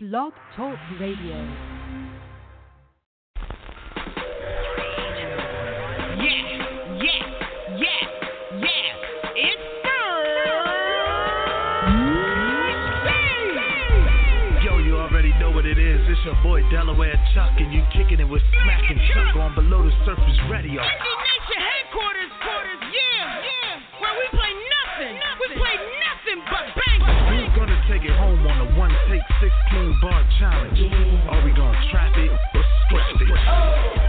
Blog Talk Radio. Yeah, yeah, yeah, yeah. It's Yo, you already know what it is. It's your boy Delaware Chuck, and you kicking it with Smack and Chuck on Below the Surface Radio. Take 16 bar challenge? Are we gonna trap it or scrap it?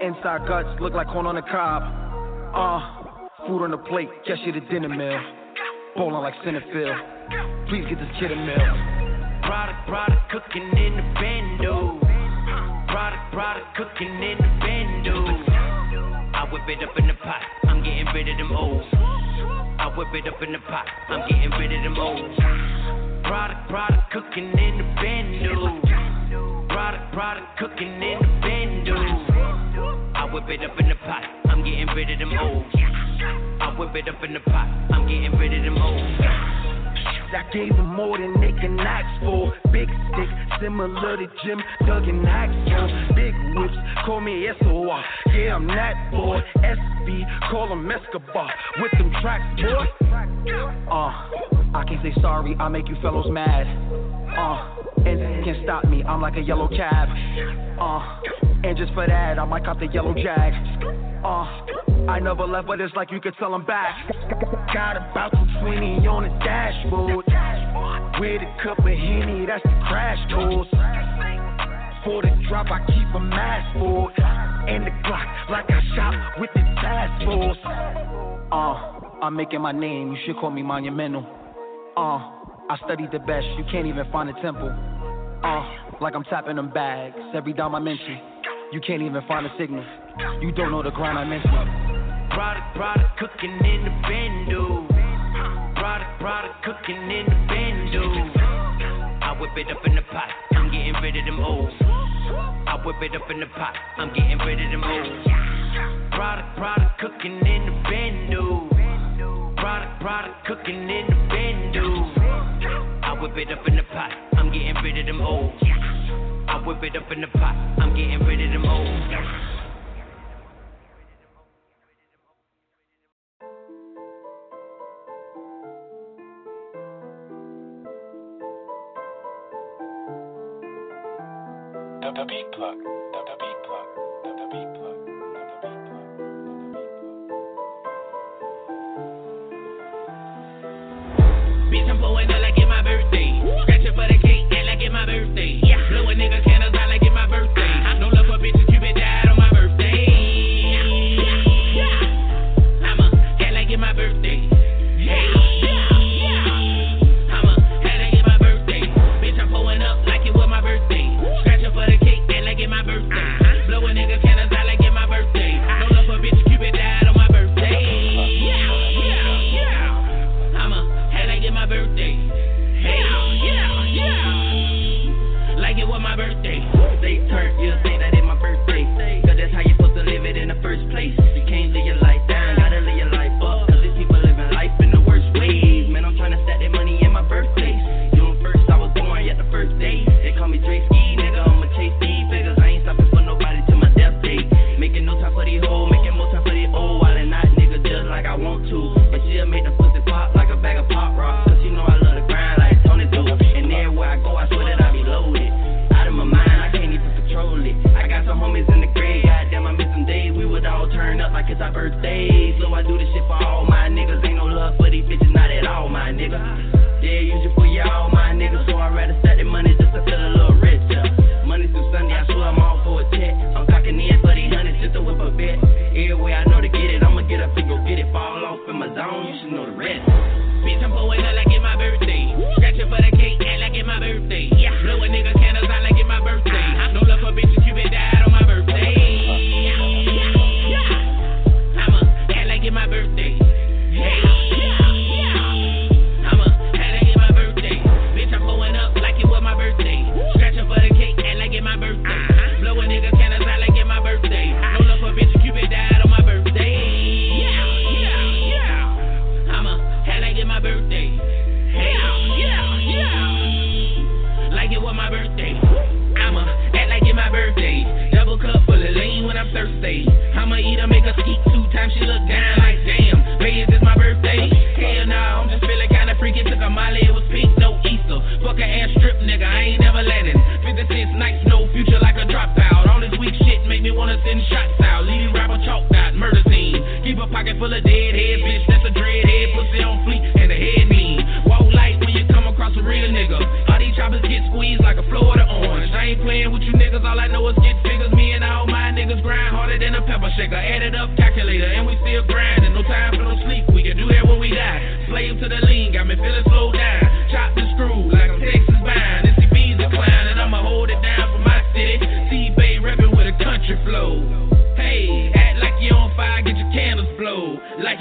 Inside guts look like corn on the cob. Uh, food on the plate, guess you the dinner meal. Bowling like Centerfield. Please get this kid a meal. Product, product cooking in the bando. Product, product cooking in the bando. I whip it up in the pot. I'm getting rid of them O's. I whip it up in the pot. I'm getting rid of them O's. Product, product cooking in the bando. Product, product cooking in the bando. I whip it up in the pot. I'm getting rid of them O's. I whip it up in the pot. I'm getting rid of them O's. I gave them more than they can ask for. Big sticks, similar to Jim Duggan Axel. Big whips, call me SOR. Yeah, I'm that boy. SB, call him Escobar. With them tracks, boy. Uh, I can't say sorry, I make you fellows mad. Uh, and can't stop me, I'm like a yellow cab. Uh, and just for that, I might cop the yellow jag. Uh, I never left, but it's like you could tell I'm back. Got about 220 on the dashboard. With a cup of Henny, that's the crash course. For the drop, I keep a mask for it. And the Glock, like I shot with the task force. Uh, I'm making my name, you should call me monumental. Uh, I studied the best, you can't even find a temple. Uh, like I'm tapping them bags every dime I mention. You can't even find a signal. You don't know the grind I mentioned. Product, product cooking in the bando. Product, product cooking in the bando. I whip it up in the pot. I'm getting rid of them O's. I whip it up in the pot. I'm getting rid of them O's. Product, product cooking in the bando. Product, product cooking in the bando. I whip it up in the pot. I'm getting rid of them old. I whip it up in the pot. I'm getting rid of them O's.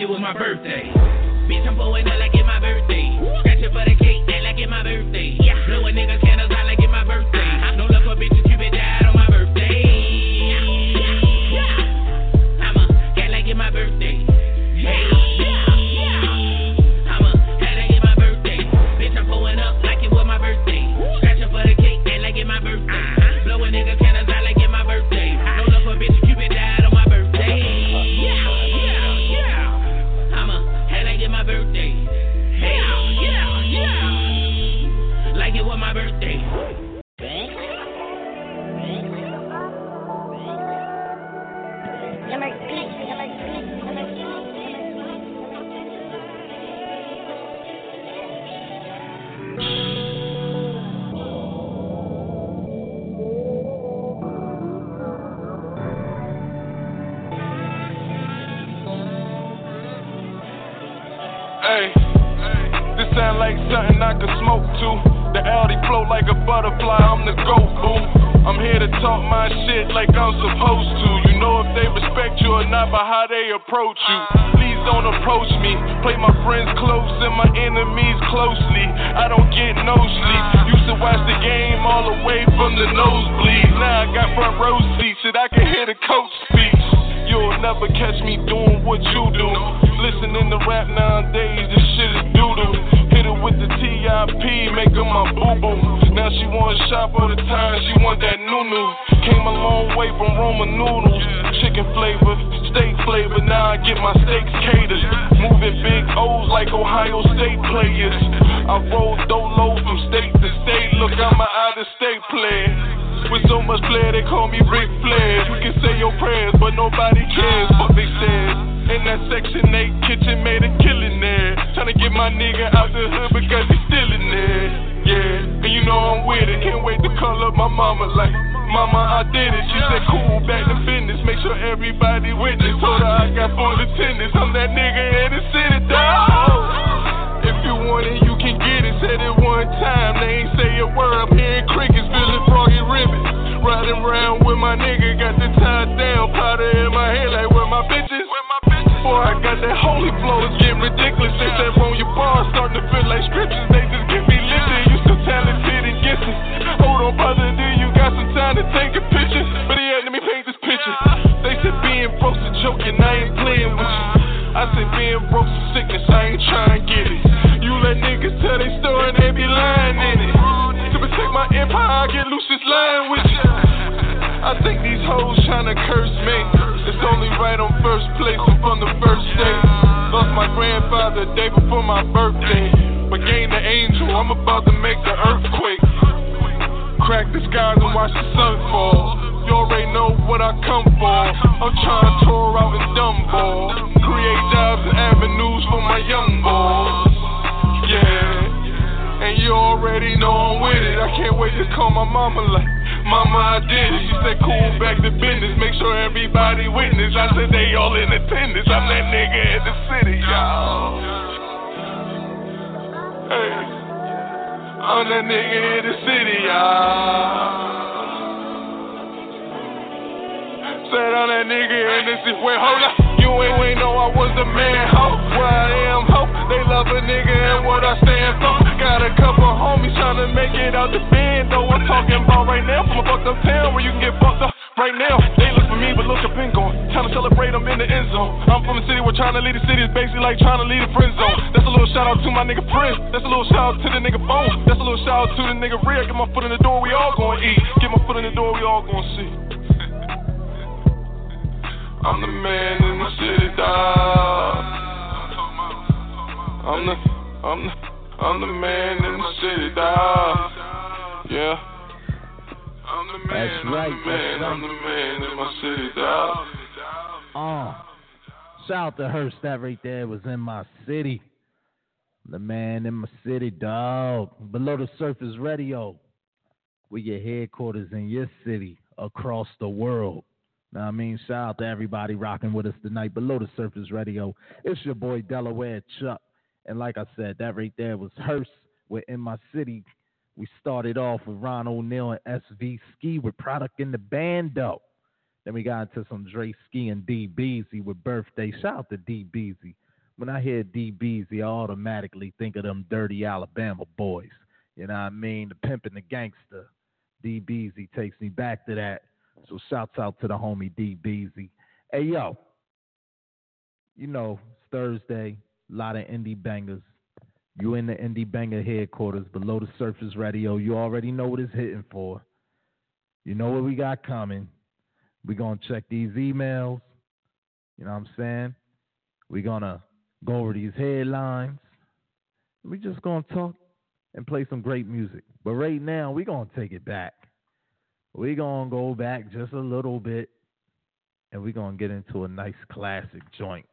it was my birthday. Bitch, I'm pulling up like it's my birthday. Scratching for the it out the band, though. I'm talking about right now from a fucked up town where you can get fucked up right now. They look for me, but look up gone. Time to celebrate, I'm in the end zone. I'm from the city where trying to lead the city is basically like trying to lead a friend zone. That's a little shout out to my nigga Prince. That's a little shout out to the nigga Bone. That's a little shout out to the nigga. Get my foot in the door, we all gonna eat. Get my foot in the door, we all gonna see. I'm the man in the city, dog. I'm the, I'm the, I'm the man in the city, dog. Yeah. I'm the man, That's I'm right, the man, that's I'm the man in my city, dog. Oh, uh, shout out to Hurst. That right there was in my city. The man in my city, dog. Below the surface radio. We your headquarters in your city across the world. Now I mean, shout out to everybody rocking with us tonight. Below the surface radio. It's your boy Delaware Chuck. And like I said, that right there was Hearst. We're in my city. We started off with Ron O'Neal and SV Ski with product in the bando. Then we got into some Dre Ski and D Beezy with birthday. Shout out to D Beezy. When I hear D Beezy, I automatically think of them dirty Alabama boys. You know what I mean? The pimp and the gangster. D Beezy takes me back to that. So shouts out to the homie D Beezy. Hey yo, you know, it's Thursday, a lot of indie bangers. You in the indie banger headquarters below the surface radio. You already know what it's hitting for. You know what we got coming. We're gonna check these emails. You know what I'm saying? We're gonna go over these headlines. We're just gonna talk and play some great music. But right now, we're gonna take it back. We're gonna go back just a little bit and we're gonna get into a nice classic joint.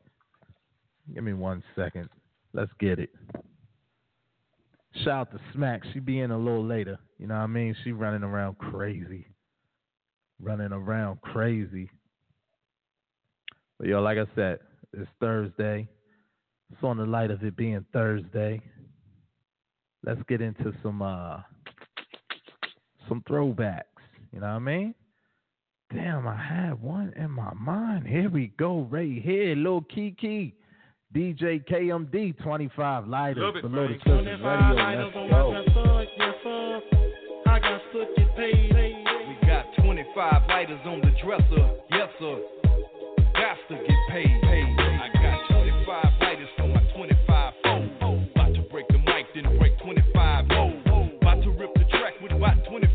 Give me one second. Let's get it. Shout out to Smack. She be in a little later. You know what I mean? She running around crazy. Running around crazy. But yo, like I said, it's Thursday. It's on the light of it being Thursday. Let's get into some uh some throwbacks. You know what I mean? Damn, I had one in my mind. Here we go, right here, little Keke. DJ DMD 25 lighters Love it, below the Frank. surface radio. Let's go. I got to get paid. We got 25 lighters on the dresser. Yes, sir. Got to get paid. paid. I got 25 lighters for my 25 phone. About to break the mic, then break 25 more. About to rip the track with about 25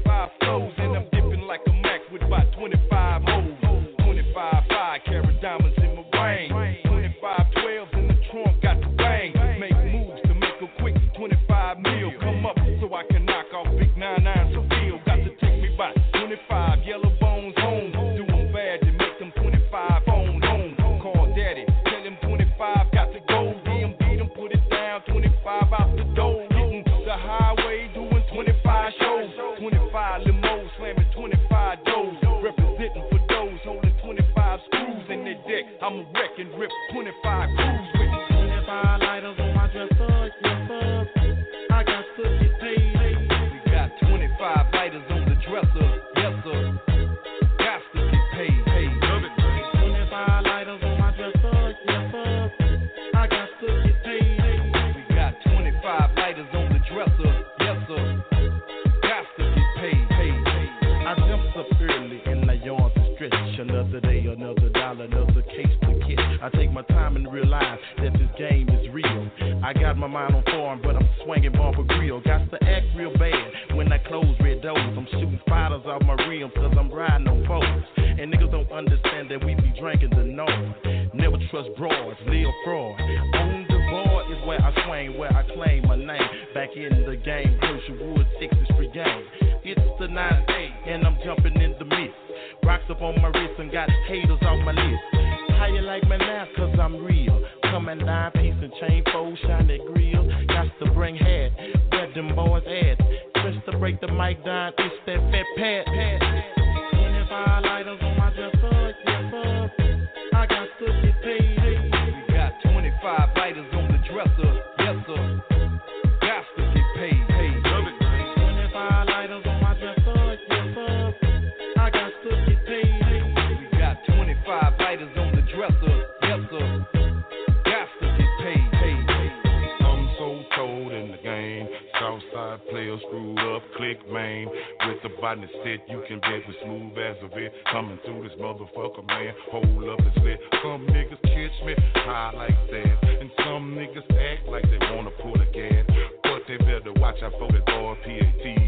wreck and rip 25 mind on form, but I'm swinging bumper grill. Got to act real bad when I close red doors. I'm shooting fighters off my rims cause I'm riding on foes. And niggas don't understand that we be drinking the norm. Never trust broads, live fraud. On the board is where I swing, where I claim my name. Back in the game, Herschelwood, Texas free game. It's the 9 8, and I'm jumping in the mist. Rocks up on my wrist and got haters on my list. How you like me now? Cause I'm real. Come nine piece and chain, four shiny grills. Got to bring head, where them boys at. Just to break the mic down, it's that fat pat. pad. click, main With the body set, you can bet we smooth as a vet. Coming through this motherfucker, man. Hold up and lit. Some niggas catch me high like that. And some niggas act like they wanna pull a gas. But they better watch out for the boy PAT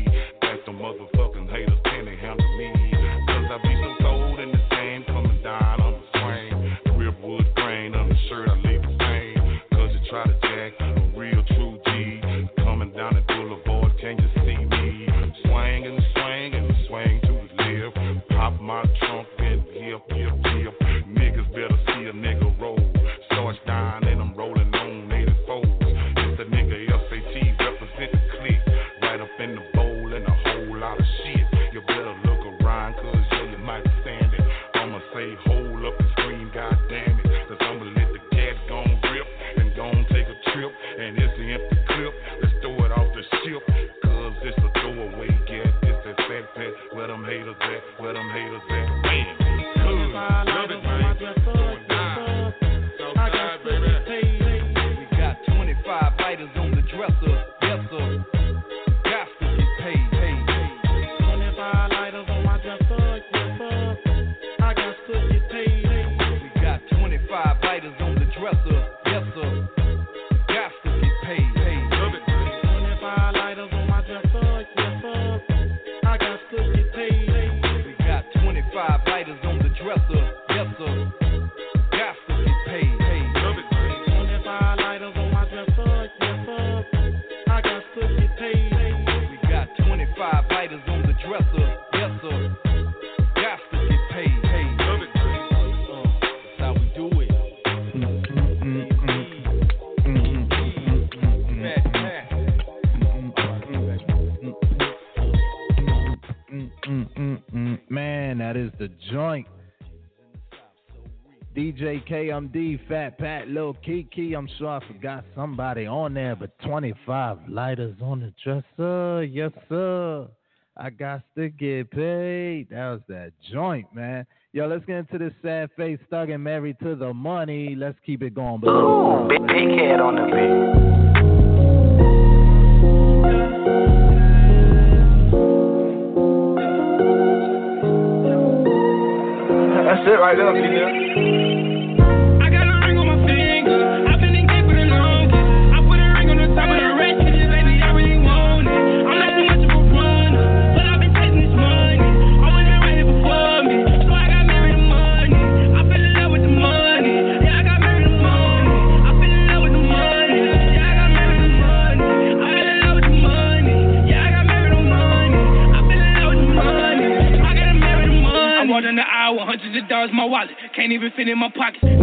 DJ K, I'm D, Fat Pat, Lil Keke. I'm sure I forgot somebody on there, but 25 lighters on the dresser. Yes, sir. I got to get paid. That was that joint, man. Yo, let's get into this sad face stuck and married to the money. Let's keep it going. Ooh, big head on the beat. That's it right there, elephant in my pocket.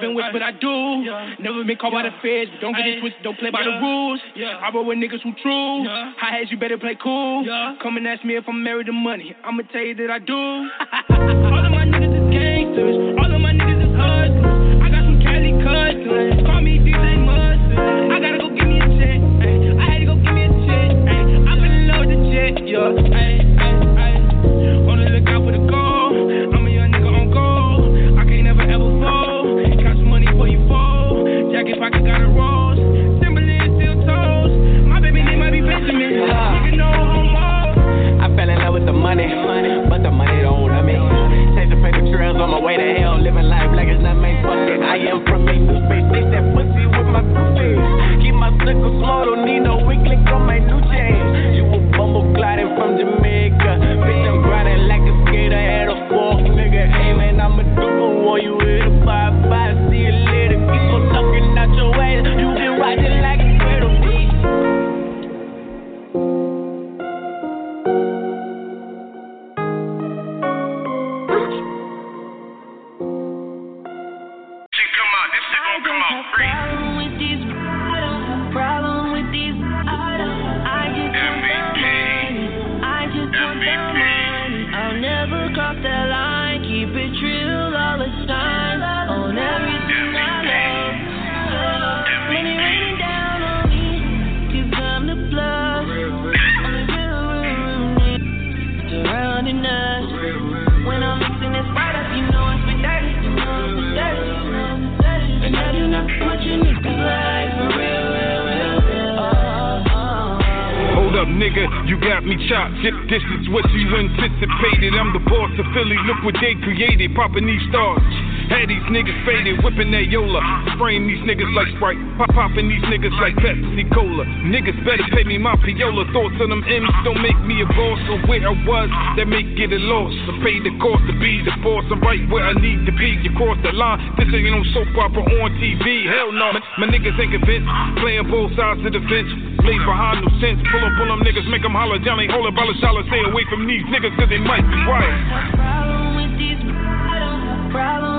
been with, but I do. Never been caught by the feds, don't get it twisted, don't play by the rules. I roll with niggas who true. High heads, you better play cool. Come and ask me if I'm married to money. I'ma tell you that I do. All of my niggas is gangsters. All popping these stars. Had these niggas faded, whipping that Yola. Spraying these niggas like Sprite, pop popping these niggas like Pepsi Cola. Niggas better pay me my Piola. Thoughts on them M's don't make me a boss. So where I was, that make it a loss. I paid the cost to be the boss. I'm right where I need to be. You cross the line, this ain't no soap opera on TV. Hell no, my, my niggas ain't convinced. Playing both sides of the fence. Play behind no sense. Pull up on them niggas, make them holler. Johnny, hold up, all the. Stay away from these niggas, cause they might be right. Problem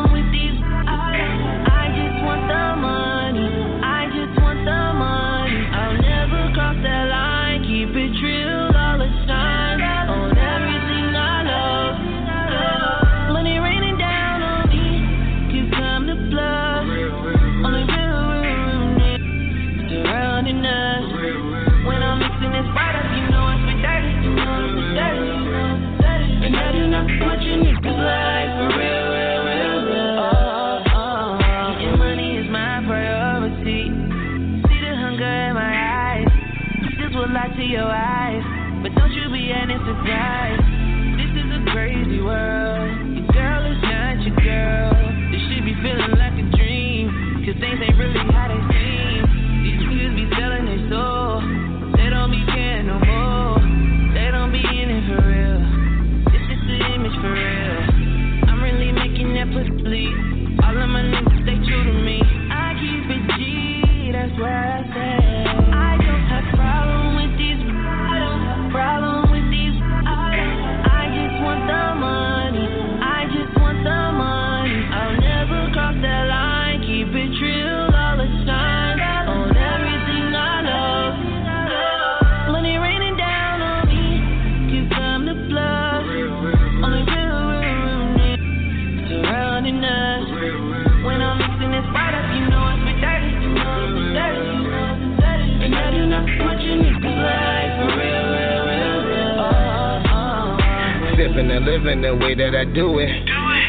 living the way that I do it.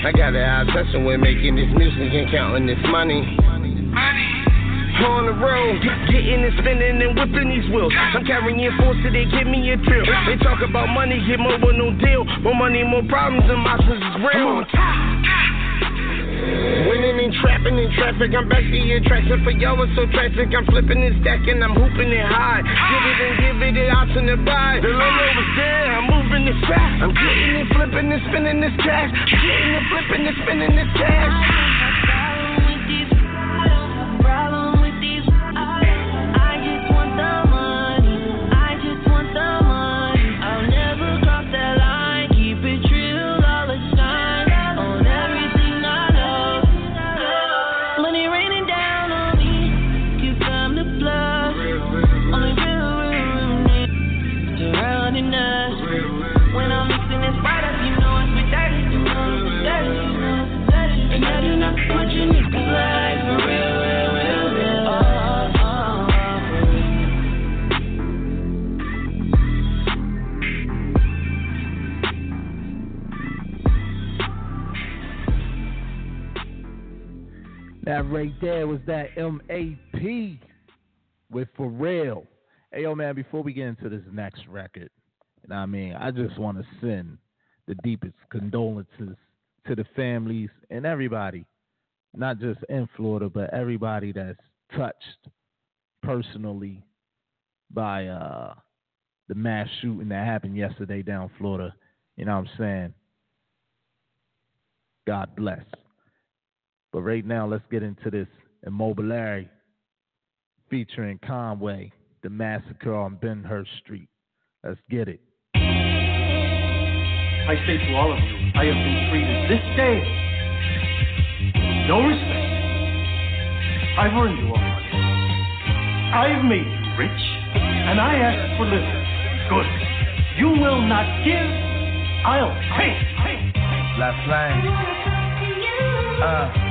I got an obsession with making this music and counting this money. On the road, getting and spinning and whipping these wheels. I'm carrying force so they give me a thrill. They talk about money, get more with no deal. More money, more problems, and my is real. And in traffic, I'm back to your attraction for y'all. It's so tragic. I'm flipping and stacking, I'm hooping it high. Give it and give it, it out to the buy. The low was there, I'm moving this fast. I'm getting and flipping and spinning this cash. Getting and flipping and spinning this cash. That right there was that MAP with For Real. Hey, yo, man, before we get into this next record, you know what I mean, I just want to send the deepest condolences to the families and everybody, not just in Florida, but everybody that's touched personally by uh, the mass shooting that happened yesterday down Florida. You know what I'm saying? God bless. But right now, let's get into this Immobiliary featuring Conway, the massacre on Ben Benhurst Street. Let's get it. I say to all of you, I have been treated this day no respect. I've earned you all money. I've made you rich, and I ask for little. Good. You will not give, I'll take. La Flame. Uh.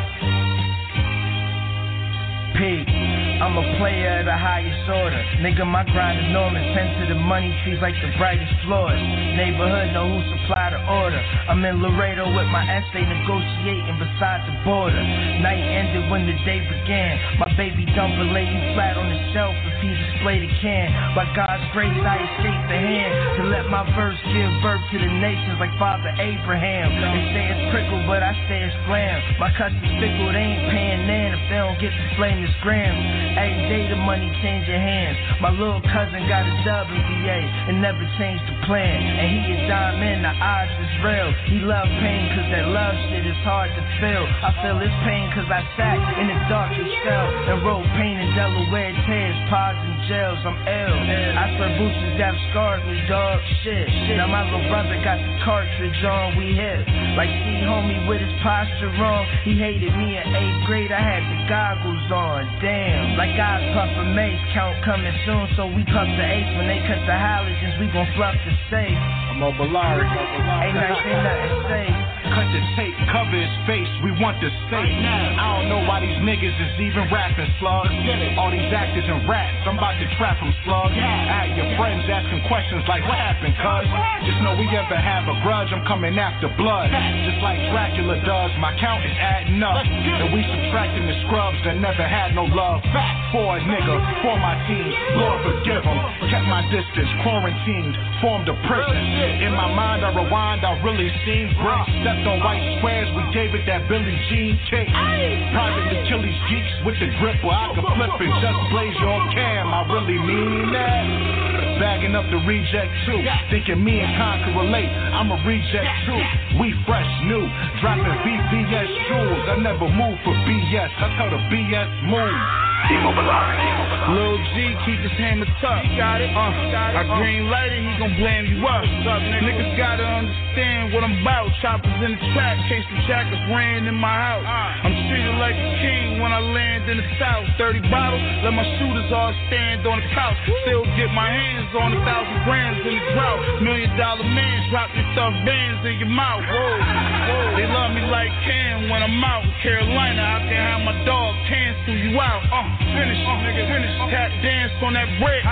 I'm a player of the highest order. Nigga, my grind is enormous. Tend to the money trees like the brightest floors. Neighborhood know who supply the order. I'm in Laredo with my essay negotiating beside the border. Night ended when the day began. My baby dump will lay you flat on the shelf if he display the can. By God's grace, I escaped the hand to let my verse give birth to the nations like Father Abraham. They say it's prickle, but I say it's glam. My customs fickle, they ain't paying nan if they don't get the flame this grams. Every day the money change your hands. My little cousin got a dub in VA and never changed the plan. And he a diamond, the odds is real. He love pain cause that love shit is hard to feel. I feel his pain cause I sat in the darkest cell and wrote pain in Delaware tears, and jails. I'm ill. I swear boosters got scarred me, dog. Shit. Now my little brother got the cartridge on, we hit. Like see homie with his posture wrong. He hated me in eighth grade, I had the goggles on. Damn. Like I puff a mace, count coming soon, so we puff the ace. When they cut the halogens, we gon' fluff the safe. I'm a Ballari. Ain't nothing, ain't nothing safe. Cut the tape, cover his face, we want the state. I don't know why these niggas is even rapping slugs. All these actors and rats, I'm about to trap them slugs. At your friends asking questions like, what happened, cuz? Just know we ever have a grudge, I'm coming after blood. Just like Dracula does, my count is adding up. And we subtracting the scrubs that never had no love. For a nigga, for my team, Lord forgive them. Kept my distance, quarantined, formed a prison. In my mind, I rewind, I really seen bricks. Stepped on white squares, we gave it that Billie Jean kick. Private Achilles geeks with the grip where I could flip and just blaze your cam. I really mean that. Bagging up the reject too. Thinking me and Con can relate. I'm a reject too. We fresh, new. Dropping VVS jewels. I never move for BS. I tell the BS move. Lil G keep his hammer tough. Got it. Uh, I green lighted, he gon' blame you up. Niggas gotta understand what I'm about. Choppers in the track, case the jackets ran in my house. I'm treated like a king when I land in the south. 30 bottles, let my shooters all stand on the couch. Still get my hands on a thousand grams in the drought. Million dollar man, drop your stuffed bands in your mouth. Whoa, whoa. They love me like Cam when I'm out in Carolina. I can have my dog cancel you out. Uh, finish, uh, nigga, finish. Tap dance on that brick,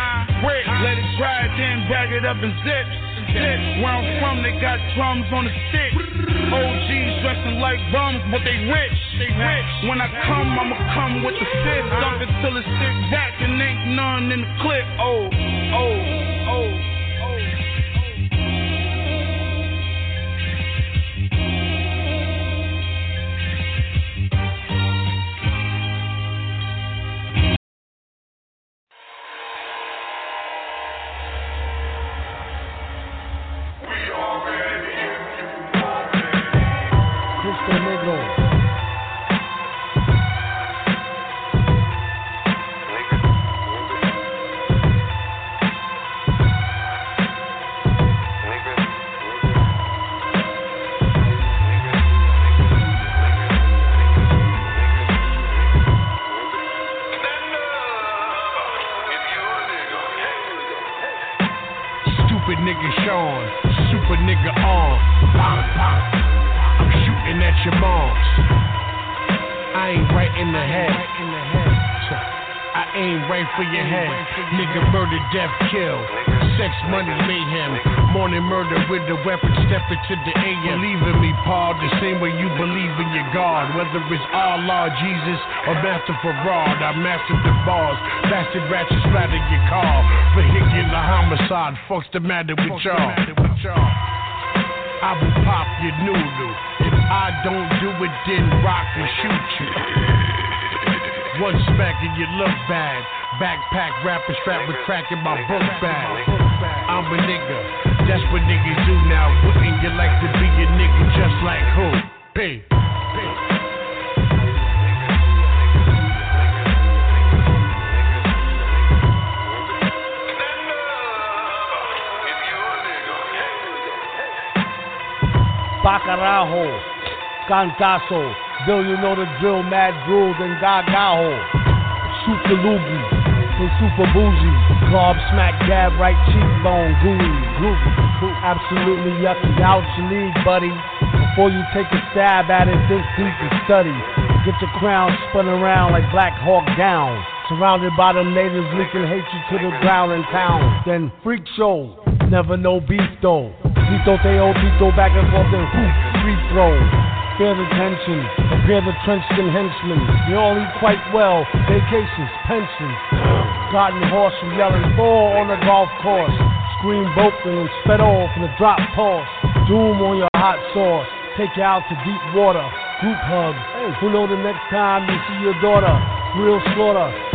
brick. Let it dry, then bag it up and zip. Zip. Where I'm from, they got drums on the stick. OGs dressing like bums, but they rich. They rich. When I come, I'ma come with the fifth. Dump it till it's sick back and ain't none in the clip. Oh, oh, oh. Kill. Sex, money, mayhem. Morning murder with the weapon, step into the AM. Believe in me, Paul, the same way you believe in your God. Whether it's Allah, Jesus, or Master Farad, I mastered the bars. Bastard ratchet splatter your car. Vehicular homicide, fuck's the matter with y'all? I will pop your noodle. If I don't do it, then rock and shoot you. One smack and you look bad. Backpack rapper strapped with crack in my book bag. I'm a nigga. That's what niggas do now. Wouldn't you like to be a nigga just like who? P. Bacarajo, Cantazo, Bill, you know the drill, Mad Drool, then Gagaho, Super, super bougie. Glob, smack, dab, right cheekbone, gooey, groovy. Absolutely yucky, out your league, buddy. Before you take a stab at it, think deep and study. Get your crown spun around like Black Hawk down. Surrounded by the natives leaking hatred to the ground in town. Then freak show, never no beef though. Tito Teo, Tito back and forth and hoop free throw. Fear the tension, compare the trenched and henchmen. They all eat quite well, vacations, pensions trotting horse from yelling four on the golf course. scream both and sped off in a drop pulse. Doom on your hot sauce. Take you out to deep water. Group hug. Hey, who know the next time you see your daughter? Real slaughter.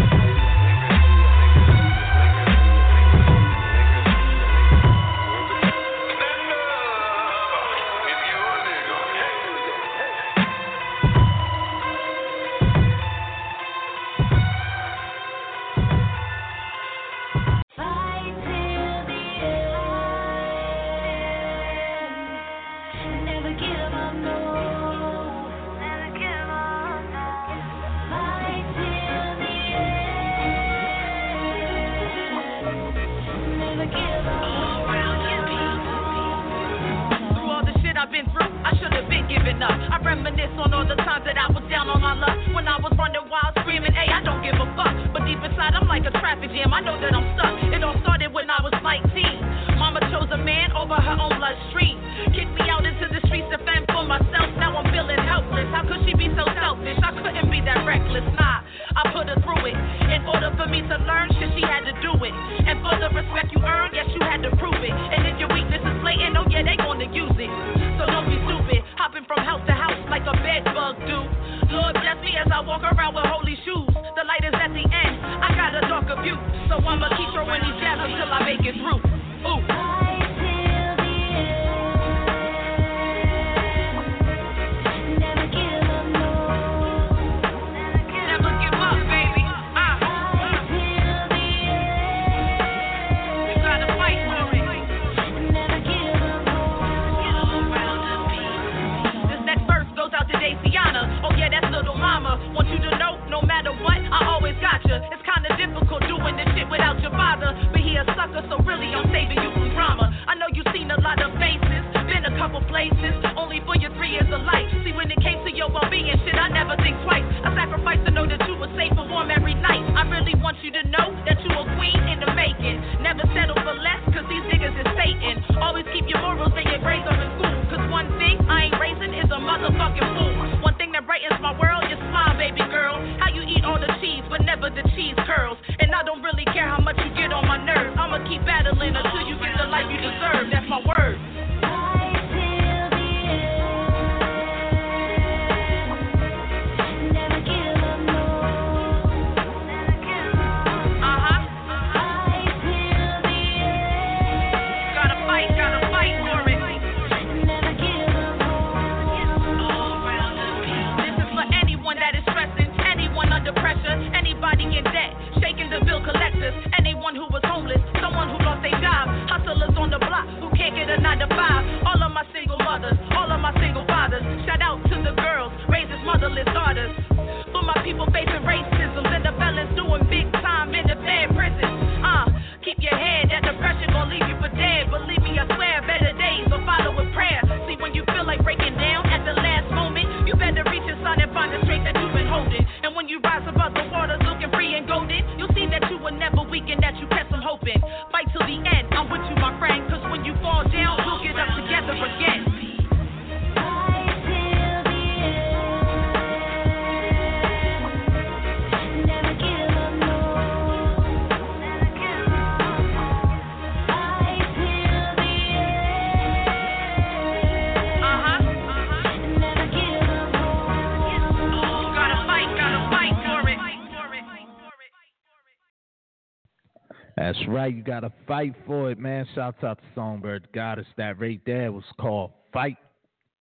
right. You got to fight for it, man. Shouts out to Songbird Goddess. That right there was called Fight.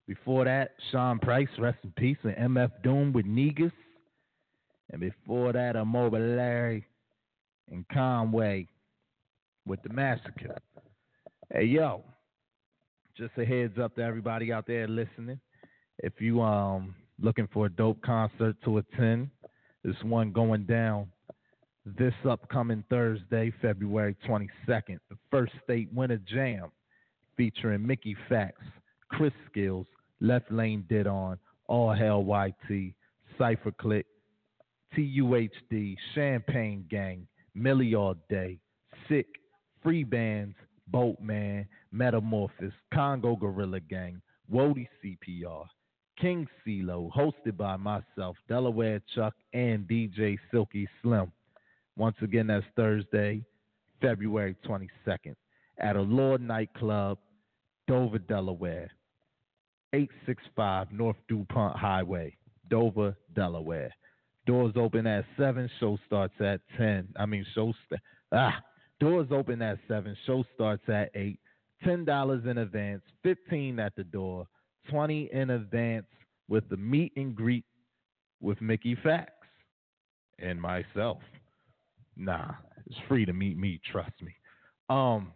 Before that, Sean Price, rest in peace, and MF Doom with Negus. And before that, Immobiliarri and Conway with the massacre. Hey, yo, just a heads up to everybody out there listening. If you um looking for a dope concert to attend, this one going down this upcoming Thursday, February 22nd, the First State Winter Jam featuring Mickey Factz, Chris Skills, Left Lane Did On, All Hell YT, Cypher Click, TUHD, Champagne Gang, Millie All Day, Sick, Free Bands, Boatman, Metamorphosis, Congo Gorilla Gang, Wody CPR, King CeeLo, hosted by myself, Delaware Chuck, and DJ Silky Slim. Once again, that's Thursday, February 22nd, at a Lord nightclub, Dover, Delaware. 865 North DuPont Highway, Dover, Delaware. Doors open at 7, show starts at 10. I mean, show st- ah, doors open at 7, show starts at 8. $10 in advance, 15 at the door, 20 in advance with the meet and greet with Mickey Factz and myself. Nah, it's free to meet me, trust me. Um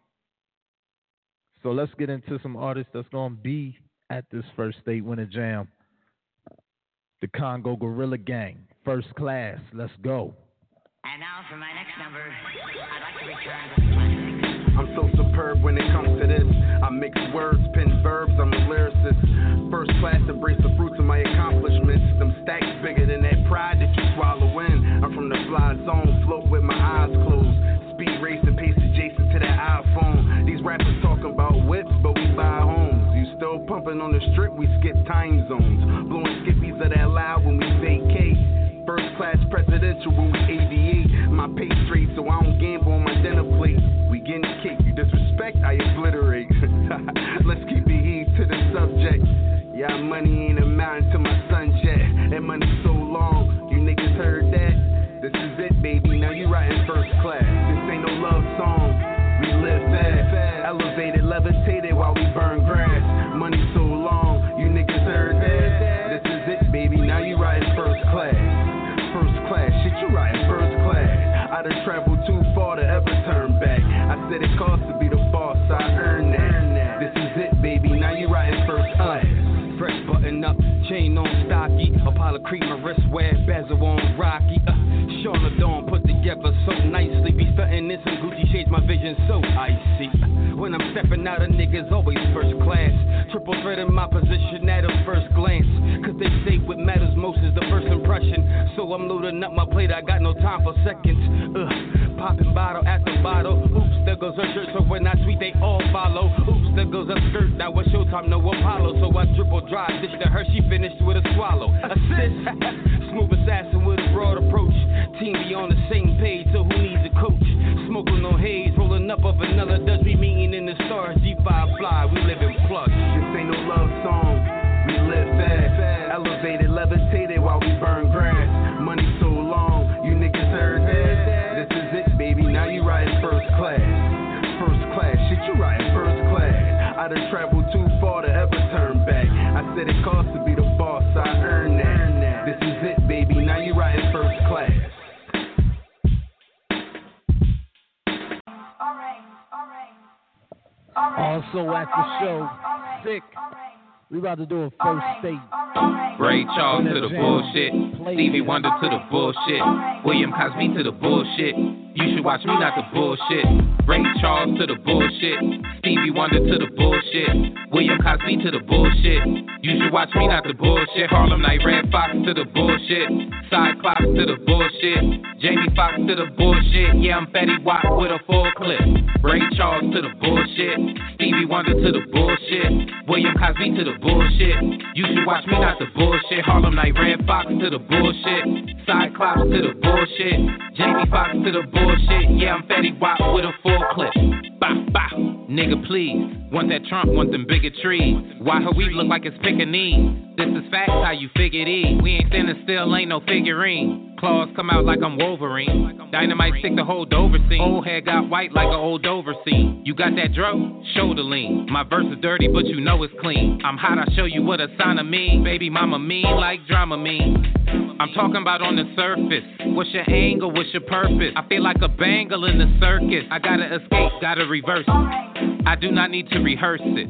so let's get into some artists that's gonna be at this first state winter jam. The Congo Gorilla Gang, first class. Let's go. And now for my next number, I'd like to return to the classics. I'm so superb when it comes to this. I mix words, pen verbs, I'm a lyricist. First class, embrace the fruits of my accomplishments. Them stacks bigger than that pride I'm from the fly zone, float with my eyes closed. Speed racing, pace adjacent to that iPhone. These rappers talking about whips, but we buy homes. You still pumping on the strip, we skip time zones. Blowing skippies of that loud when we vacate. First class presidential when we aviate. My pay straight, so I don't gamble on my dinner plate. We getting cake, you disrespect, I obliterate. Let's keep it heat to the subject. Yeah, money ain't amounting to my son yet. That money so long, you niggas heard cream, my wrist wear, bezel on rocky. Nicely. Be stunting in some Gucci shades, my vision so icy. When I'm stepping out, a nigga's always first class. Triple threat in my position at a first glance. Cause they say what matters most is the first impression. So I'm loading up my plate, I got no time for seconds. Ugh, popping bottle after bottle. Oops, there goes her shirt, so when I tweet, they all follow. Oops, there goes her skirt, now it's showtime, no Apollo. So I triple drive, dish to her, she finished with a swallow. Assist, smooth assassin with a broad approach. Team be on the same page, so who up of vanilla Dutch. We meeting in the stars, G5 fly, we live in plush. This ain't no love song. We live fast, elevated, levitated while we burn Also at the show, sick. We about to do a first state. Ray Charles to the bullshit. Stevie Wonder to the bullshit. William Cosby to the bullshit. You should watch me, not the bullshit. Ray Charles to the bullshit. Stevie Wonder to the bullshit. William Cosby to the bullshit. You should watch me, not the bullshit. Harlem Night, Redd Foxx to the bullshit. Cyclops to the bullshit. Jamie Foxx to the bullshit. Yeah, I'm Fetty Wap with a full clip. Ray Charles to the bullshit. Stevie Wonder to the bullshit. William Cosby to the bullshit. You should watch me, not the bullshit. Harlem Night, Redd Foxx to the bullshit. Cyclops to the bullshit. Jamie Foxx to the bullshit. Yeah, I'm Fetty Wap with a full clip. Nigga, please. Want that Trump, want them bigger trees. Why her weed look like it's Pekingese? This is facts, how you figure E. We ain't standing still, ain't no figurine. Claws come out like I'm Wolverine. Dynamite stick the whole Dover scene. Old head got white like an old Dover scene. You got that dro? Shoulder lean. My verse is dirty, but you know it's clean. I'm hot, I show you what a sign of me. Baby mama mean like drama mean. I'm talking about on the surface. What's your angle? What's your purpose? I feel like a bangle in the circus. I gotta escape, gotta reverse it. I do not need to rehearse it.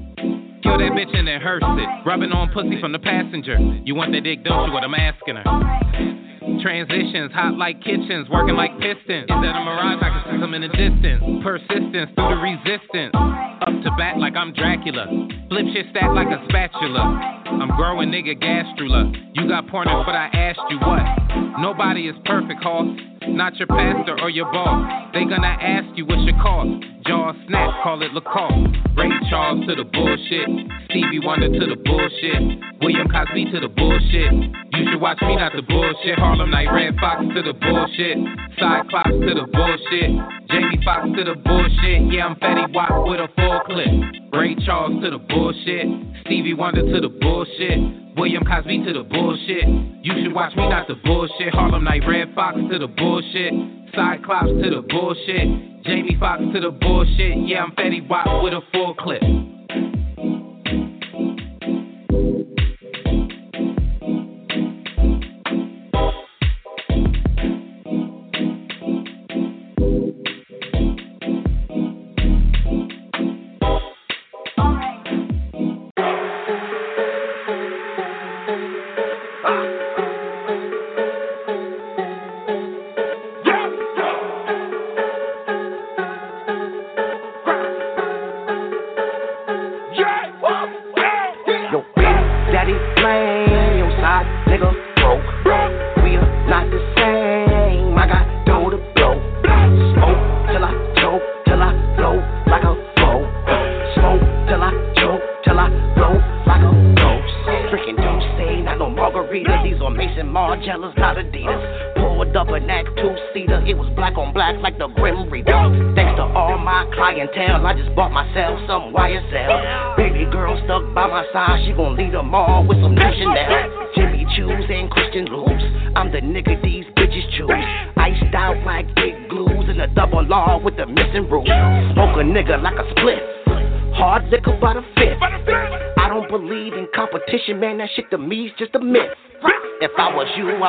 Kill that bitch and then hearse it. Rubbing on pussy from the passenger. You want that dick, don't you? What I'm asking her. Transitions, hot like kitchens, working like pistons. Is that a mirage? I can sense them in the distance. Persistence through the resistance. Up to bat like I'm Dracula. Flip shit stack like a spatula. I'm growing nigga gastrula. You got pointers, but I asked you what? Nobody is perfect, hoss. Not your pastor or your boss. They gonna ask you what's your cost. Jaw snap, call it Lacoste. Ray Charles to the bullshit. Stevie Wonder to the bullshit. William Cosby to the bullshit. You should watch me, not the bullshit. Harlem Night, Redd Foxx to the bullshit. Cyclops to the bullshit. Jamie Foxx to the bullshit. Yeah, I'm Fetty Wap with a full clip. Ray Charles to the bullshit. Stevie Wonder to the bullshit. William Cosby to the bullshit. You should watch me, not the bullshit. Harlem Night, Redd Foxx to the bullshit. Cyclops to the bullshit. Jamie Foxx to the bullshit. Yeah, I'm Fetty Wap with a full clip.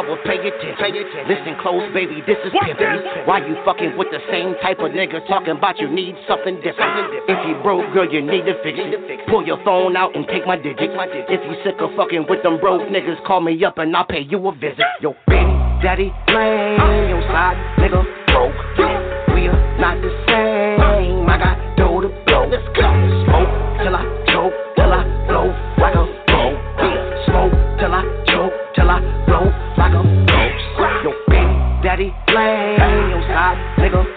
Was you, I would pay attention. Listen close, baby, this is pimpin'. Why you fucking with the same type of nigga talking about you need something different? If you broke, girl, you need to fix it. Pull your phone out and take my digits. If you sick of fucking with them broke niggas, call me up and I'll pay you a visit. Yo, baby, daddy, flame, your side nigga broke. We are not the same. I got dough to blow. Let's go. Flame, your side nigga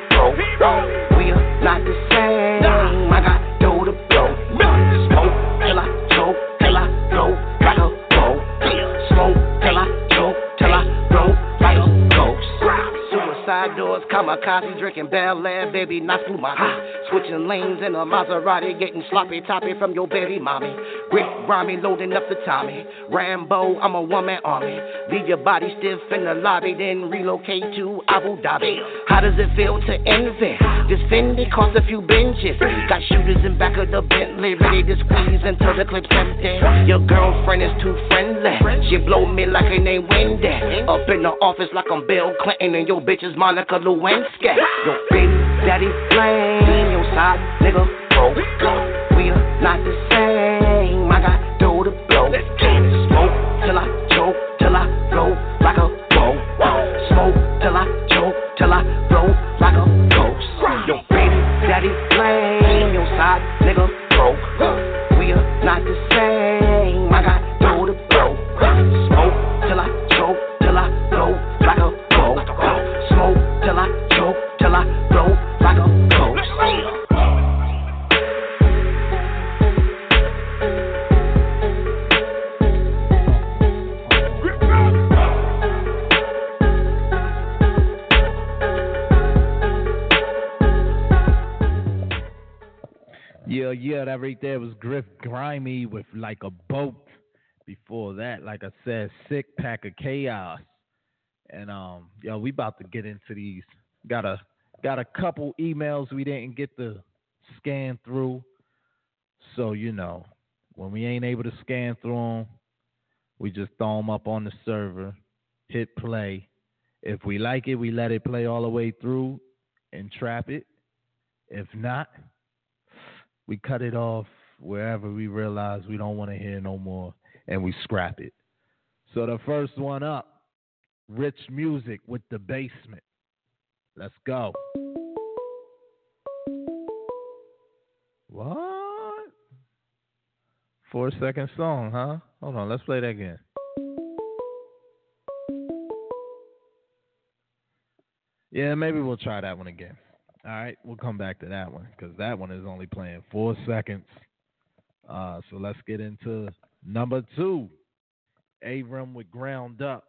kamikaze, drinking Belaire, baby, not through my high. Switching lanes in a Maserati, getting sloppy toppy from your baby mommy. Rick Grimy loading up the Tommy. Rambo, I'm a one man army. Leave your body stiff in the lobby, then relocate to Abu Dhabi. How does it feel to envy? This Fendi cost a few benches. Got shooters in back of the Bentley, ready to squeeze until the clip's empty. Your girlfriend is too friendly. She blow me like her name Wendy. Up in the office like I'm Bill Clinton, and your bitch is Monica Lewinsky. Your baby daddy flame, your side nigga broke. We are not the same. Grimy with like a boat. Before that, like I said, sick pack of chaos. And um, yo, we about to get into these. Got a got a couple emails we didn't get to scan through. So you know, when we ain't able to scan through them, we just throw them up on the server, hit play. If we like it, we let it play all the way through and trap it. If not, we cut it off wherever we realize we don't want to hear no more and we scrap it. So the first one up Rich Music with the basement. Let's go. What? Four second song, huh? Hold on, let's play that again. Yeah, maybe we'll try that one again. All right, we'll come back to that one because that one is only playing four seconds. Uh, so let's get into number two. Abram with Ground Up.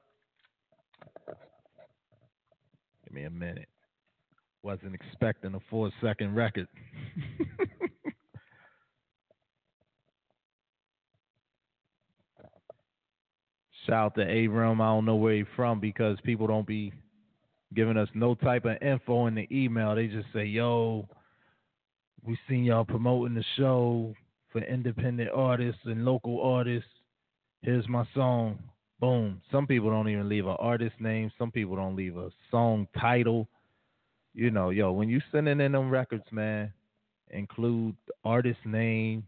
Give me a minute. Wasn't expecting a four second record. Shout out to Abram. I don't know where he's from because people don't be giving us no type of info in the email. They just say, yo, we seen y'all promoting the show for independent artists and local artists. Here's my song. Boom. Some people don't even leave an artist name. Some people don't leave a song title. You know, yo, when you sending in them records, man, include the artist name,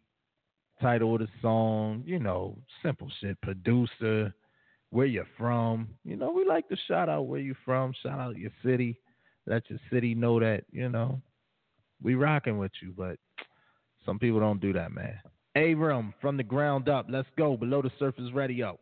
title of the song, you know, simple shit, producer, where you're from. You know, we like to shout out where you're from, shout out your city, let your city know that, you know, we rocking with you, but some people don't do that, man. Abram from the ground up. Let's go. Below the surface radio.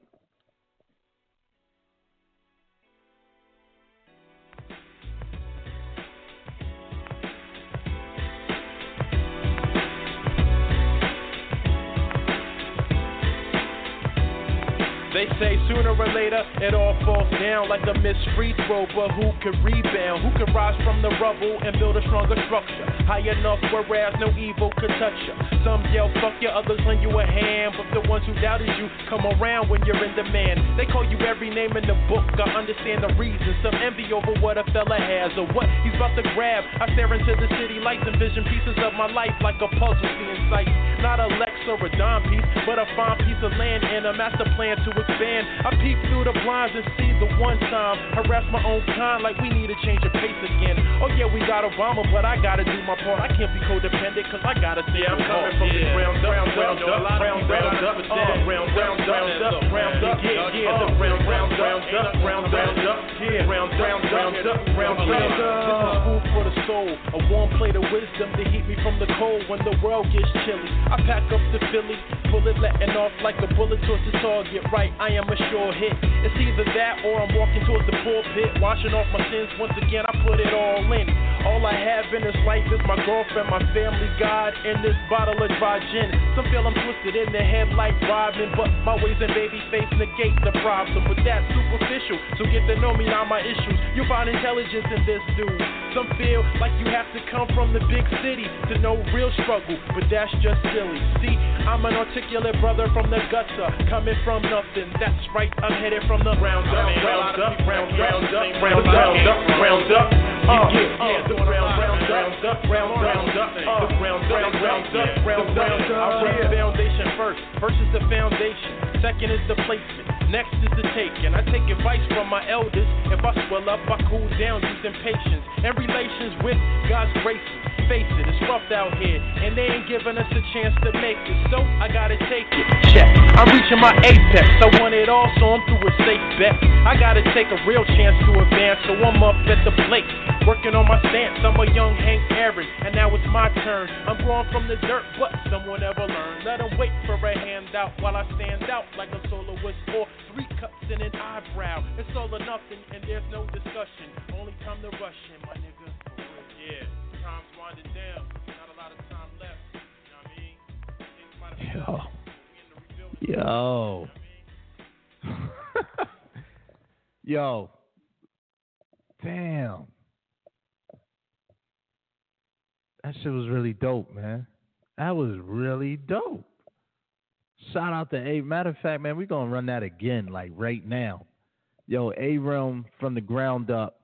They say sooner or later it all falls down like a missed free throw, but who can rebound? Who can rise from the rubble and build a stronger structure? High enough whereas no evil could touch you. Some yell fuck you, others lend you a hand, but the ones who doubted you come around when you're in demand. They call you every name in the book. I understand the reason. Some envy over what a fella has or what he's about to grab. I stare into the city lights and vision pieces of my life like a puzzle seeing sight. Not a Lex or a dime piece, but a fine piece of land and a master plan to expand. I peep through the blinds and see the one time. Harass my own kind like we need to change the pace again. Oh yeah, we got Obama, but I gotta do my part. I can't be codependent cause I gotta see I'm coming from ground up, ground up, ground up, ground up, ground up, ground up, ground up, yeah, yeah, the ground, ground, ground up, ground, ground up, yeah, ground, ground, ground up, ground, ground up. This is food for the soul, a warm plate of wisdom to heat me from the cold when the world gets chilly. I pack up the Philly, bullet letting off like a bullet towards the target. Right, I am a sure hit. It's either that or I'm walking towards the pulpit, washing off my sins. Once again, I put it all in. All I have in this life is my girlfriend, my family, God, and this bottle of dry gin. Some feel I'm twisted in the head like Robin, but my ways and baby face negate the problem. But that's superficial, so get to know me, not my issues. You find intelligence in this dude. Some feel like you have to come from the big city to know real struggle, but that's just silly. See, I'm an articulate brother from the gutter, coming from nothing. That's right, I'm headed from the ground up, ground up, ground up, ground up, ground up. Uh, yeah, the ground, ground up, ground, ground up, uh, the ground, ground, ground up, ground, ground up. I run the foundation first. First is the foundation. Second is the placement. Next is the taking. I take advice from my elders. If I swell up, I cool down using patience and relations with God's graces. Face it, it's rough out here, and they ain't giving us a chance to make it. So I gotta take it. Check. I'm reaching my apex. I want it all, so I'm through a safe bet. I gotta take a real chance to advance, so I'm up at the plate. Working on my stance. I'm a young Hank Aaron, and now it's my turn. I'm growing from the dirt, but someone ever learned. Let them wait for a handout while I stand out like a soloist or three cups in an eyebrow. It's all or nothing, and there's no discussion. Only time to rush in, my nigga. Winding down. Not a lot of time left. You know what I mean? Have Yo. Yo. Damn. That shit was really dope, man. That was really dope. Shout out to A. Matter of fact, man, we're gonna run that again, like right now. Yo, A Realm from the ground up.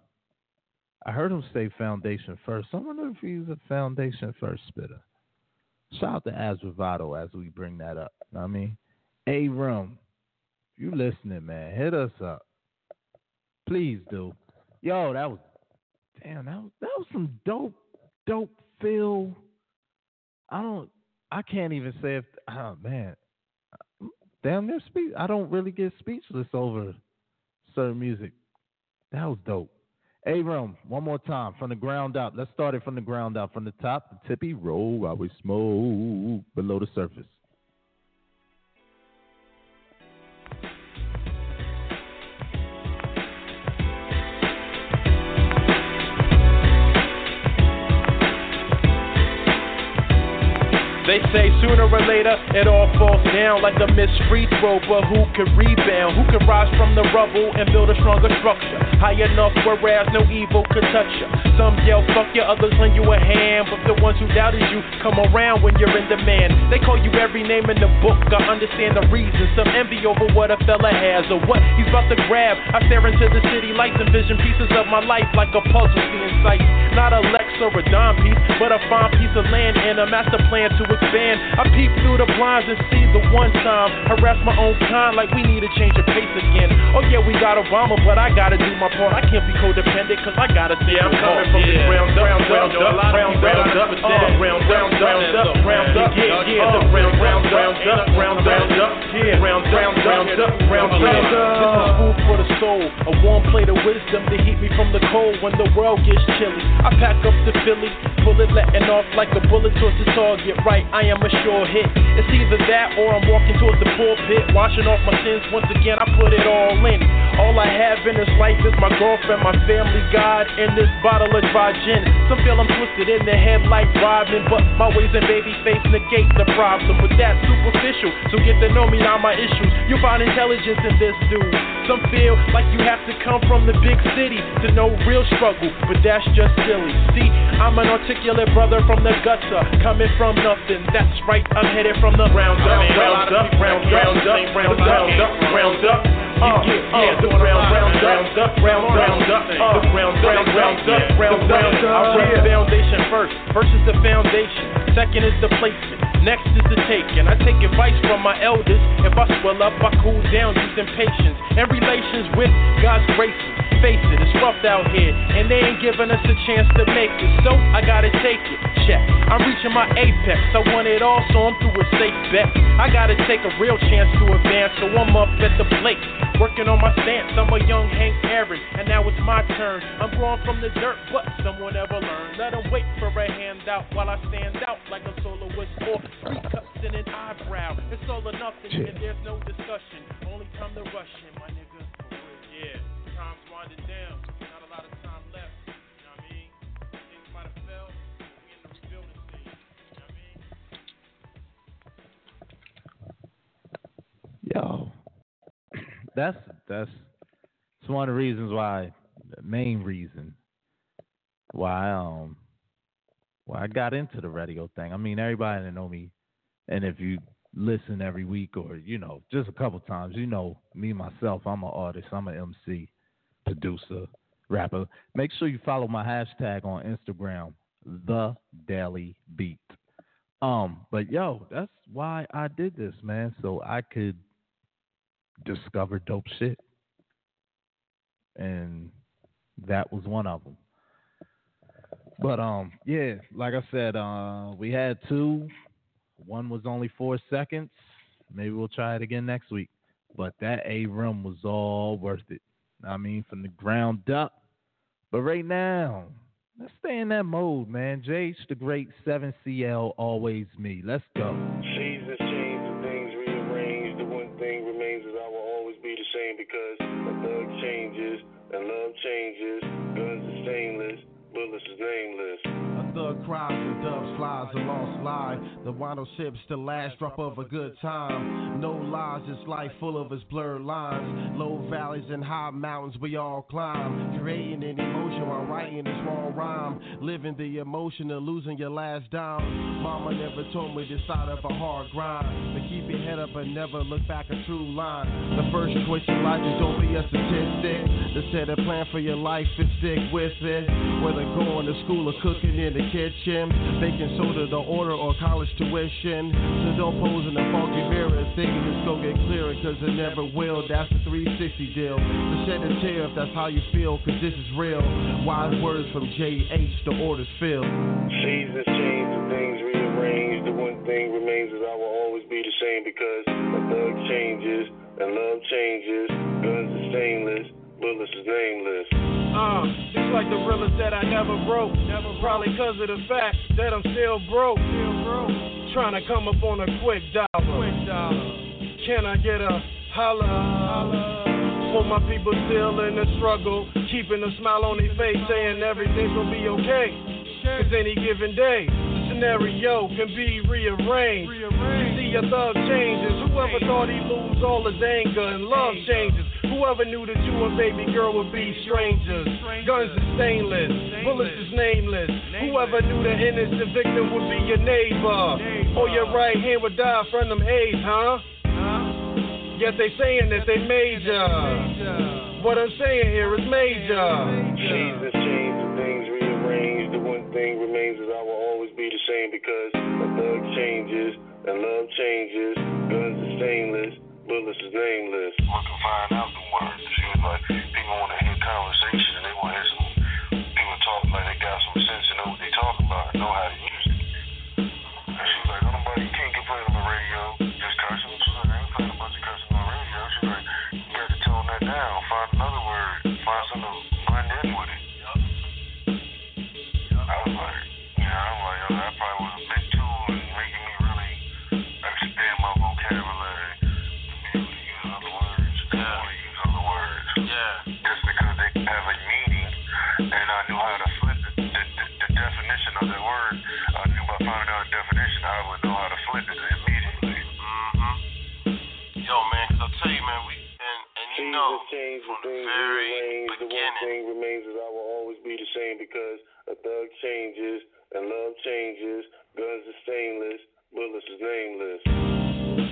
I heard him say foundation first. I wonder if he's a foundation first spitter. Shout out to Asravado as we bring that up. Know what I mean? A if you listening, man, hit us up. Please do. Yo, that was damn, that was that was some dope, dope feel. I don't I can't even say if oh man. Damn near speech I don't really get speechless over certain music. That was dope. A room, one more time from the ground up. Let's start it from the ground up. From the top, the tippy roll we smoke below the surface. They say sooner or later it all falls down like a missed free throw, but who can rebound? Who can rise from the rubble and build a stronger structure? High enough whereas no evil could touch you. Some yell fuck you, others lend you a hand, but the ones who doubted you come around when you're in demand. They call you every name in the book. I understand the reason. Some envy over what a fella has or what he's about to grab. I stare into the city lights and vision pieces of my life like a puzzle seeing sight. Not a Lex or a dime piece, but a fine piece of land and a master plan to expand. I peep through the blinds and see the one time. Harass my own kind like we need to change the pace again. Oh yeah, we got Obama, but I gotta do my part. I can't be codependent cause I gotta see Yeah, I'm coming from the ground up, ground up, ground up, uh, ground round, round up, round up, yeah, yeah, the round, round, round up, round, round up, yeah, round, round, round up, round, round This is up. Food for the soul, a warm plate of wisdom to heat me from the cold when the world gets chilly. I pack up the Philly, bullet letting off like a bullet towards the target. Right, I am a sure hit. It's either that or I'm walking towards the pulpit, washing off my sins. Once again, I put it all in. All I have in this life is my girlfriend, my family, God, and this bottle of dry gin. Some feel I'm twisted in the head like Robin, but my ways and baby face negate the problem. But that's superficial, so get to know me, not my issues. You find intelligence in this dude. Some feel like you have to come from the big city to know real struggle, but that's just silly. See, I'm an articulate brother from the gutter, coming from nothing. That's right, I'm headed from the ground up, round up, round round up, round round up, round up. Uh, yeah, the round, round up, round, round up, uh, the round, round, round up, round, round up. I bring foundation first. First is the foundation. Second is the placement. Next is the taking. I take advice from my elders. If I swell up, I cool down using patience and relations with God's graces. Face it, it's rough out here, and they ain't giving us a chance to make it. So I gotta take it. Check. I'm reaching my apex. I want it all, so I'm through a safe bet. I gotta take a real chance to advance, so I'm up at the plate. Working on my stance, I'm a young Hank Aaron, and now it's my turn. I'm growing from the dirt, but someone ever learn. Let 'em wait for a handout while I stand out like a soloist or three cuts and an eyebrow. It's all or nothing, and there's no discussion. Only time to rush Yo, that's that's it's one of the reasons why, the main reason why um why I got into the radio thing. I mean, everybody that know me, and if you listen every week or you know just a couple times, you know me myself. I'm an artist. I'm an MC, producer, rapper. Make sure you follow my hashtag on Instagram, the Daily Beat. Um, but yo, that's why I did this, man, so I could discover dope shit. And that was one of them. But um, yeah, like I said, uh, we had two. One was only four seconds. Maybe we'll try it again next week. But that A room was all worth it. I mean, from the ground up. But right now, let's stay in that mode, man. JH the Great 7CL, always me. Let's go. Seasons the same because a thug changes and love changes. Guns are stainless, bullets is nameless. Thug cries and dove flies, a lost lie. The wino sips the last drop of a good time. No lies, this life full of its blurred lines. Low valleys and high mountains we all climb. Creating an emotion while writing a small rhyme. Living the emotion of losing your last dime. Mama never told me the side of a hard grind. But keep your head up and never look back a true line. The first choice in life is don't be a statistic. The set a plan for your life and stick with it. Whether going to school or cooking in the kitchen, baking soda the order or college tuition. So don't pose in the foggy mirror thinking it's gonna get clearer, cause it never will. That's the 360 deal. So shed a tear if that's how you feel, cause this is real. Wise words from JH, the orders filled. Seasons change and things rearrange. The one thing remains is I will always be the same because a thug changes and love changes. Guns are stainless, bullets is nameless. Uh, it's like the realest that I never broke. Never probably cause of the fact that I'm still broke. Still broke. Trying to come up on a quick dollar. Quick dollar. Can I get a holla? holla? For my people still in the struggle, keeping a smile on their face, saying everything's gonna be okay. Cause any given day, the scenario can be rearranged. You see a thug changes. Whoever thought he'd lose all his anger and love changes. Whoever knew that you and baby girl would be strangers. Guns is stainless, bullets is nameless. Whoever knew the innocent victim would be your neighbor. Or your right hand would die from them AIDS, huh? Yet they saying that they major. What I'm saying here is major. Jesus changed and things rearrange. The one thing remains is I will always be the same because a thug changes and love changes. Guns are stainless, bullets is nameless. Can find out the words. She was like, people want to hear conversation and they want to hear some people talk like they got some sense and know what they talk about know how to know change from the very rearrange. The one thing remains is I will always be the same because a thug changes and love changes. Guns is stainless, bullets is nameless.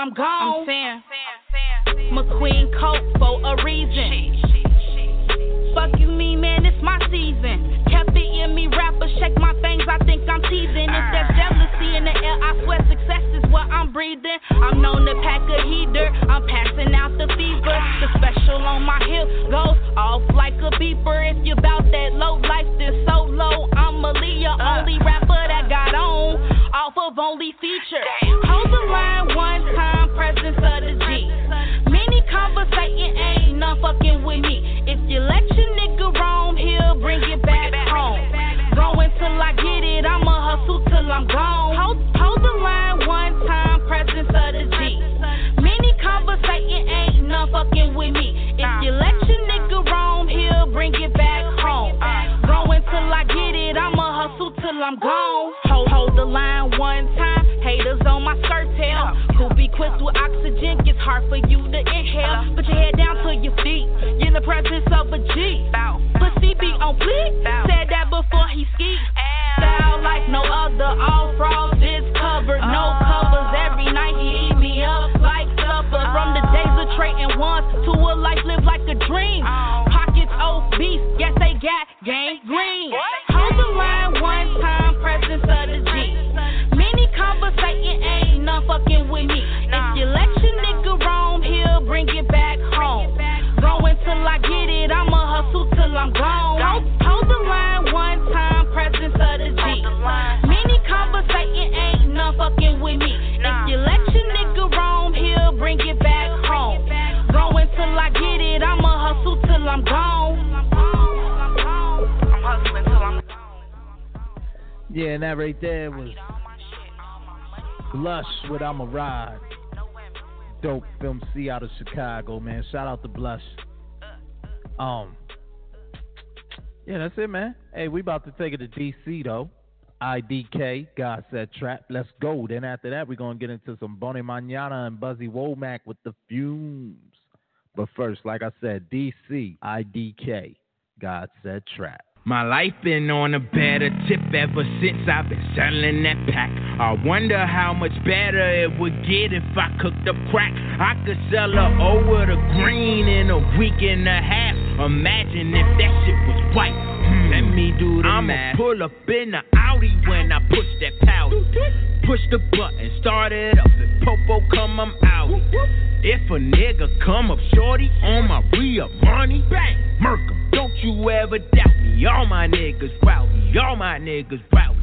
I'm gone. I'm saying, McQueen coat for a reason. Fuck you mean, man, it's my season. Kept in me, rappers check my things, I think I'm teasing. If there's jealousy in the air, I swear success is what I'm breathing. I'm known to pack a heater, I'm passing out the fever. The special on my hip goes off like a beeper. If you bout that low life, then so low, I'm a Leo, uh. only rapper that got on off of only feature. Hold the line one time, presence of the G. Many conversating ain't none fucking with me. If you let your nigga roam, he'll bring it back till I get it, I'ma hustle till I'm gone. Hold, hold the line one time, presence of the G. Many conversating ain't none fucking with me. If you let your nigga roam, he'll bring it back home. Going till I get it, I'ma hustle till I'm gone. Hold, hold the line one time, glitters on my skirt tail. Could be quits with oxygen, gets hard for you to inhale. Put your head down to your feet, You're in the presence of a G. But CB on fleek, said that before he skis. Style like no other, all frauds is covered, no covers. Every night he eat me up like supper. From the days of trading once to a life lived like a dream. Pockets obese, yes they got gang green. What? bring it back home. Going till I get it, I'ma hustle till I'm gone. Hold the line one time, presence of the G. Many conversating ain't no fucking with me. If you let your nigga roam, he'll bring it back home. Going till I get it, I'ma hustle till I'm gone. Yeah, and that right there was Lush with I'ma Ride. Dope film C out of Chicago, man. Shout out to Blush. Um, yeah, that's it, man. Hey, we about to take it to DC though. IDK, God said trap. Let's go. Then after that, we're gonna get into some Bonnie Manana and Buzzy Womack with the fumes. But first, like I said, DC, IDK, God said trap. My life been on a better tip ever since I've been selling that pack. I wonder how much better it would get if I cooked up crack. I could sell her over the green in a week and a half. Imagine if that shit was white. Hmm, Let me do the I'ma math. pull up in the Audi when I push that powder. Push the button, start it up. If Popo come, I'm out. If a nigga come up shorty on my real money, bang, murk 'em. Don't you ever doubt me. All my niggas rowdy, all my niggas rowdy.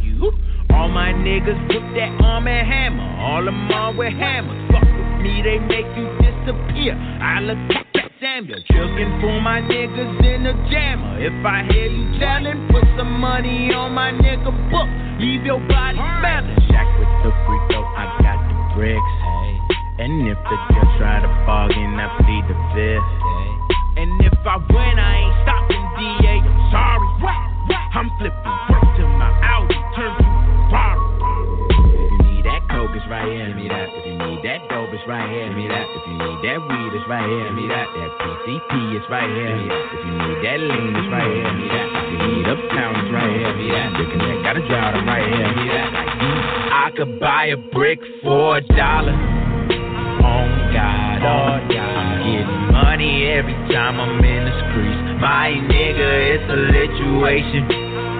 All my niggas with that arm and hammer. All them all with hammers. Fuck with me, they make you disappear. I look at that Samuel, looking for my niggas in the jammer. If I hear you telling, put some money on my nigga book. Leave your body smelling. Shack with the freak though, I got the bricks. Hey. And if the judge try to bargain, I plead the fifth. And if I win, I ain't stopping, DA. I'm sorry. I'm flipping work to my Audi, turn to Ferrari. If you need that coke, it's right here. Give me that. It's right here. Give me that. If you need that weed, it's right here. Give me that. That PCP, it's right here. Give me that. If you need that lean, it's right here. Give me that. If you need uptown, it's right here. Give me that. The connect, gotta drive them right here. Give me that. I could buy a brick for a dollar. On God, oh God. I'm getting money every time I'm in the streets. My nigga, it's a situation.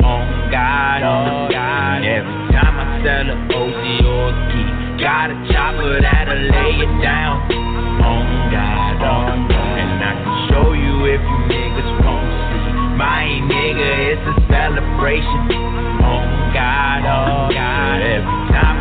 On God, on God. Every time I sell a OG or a key, got a chopper that'll lay it down. On God, on. And I can show you if you niggas won't see. My nigga, it's a celebration. On God, on God. Every time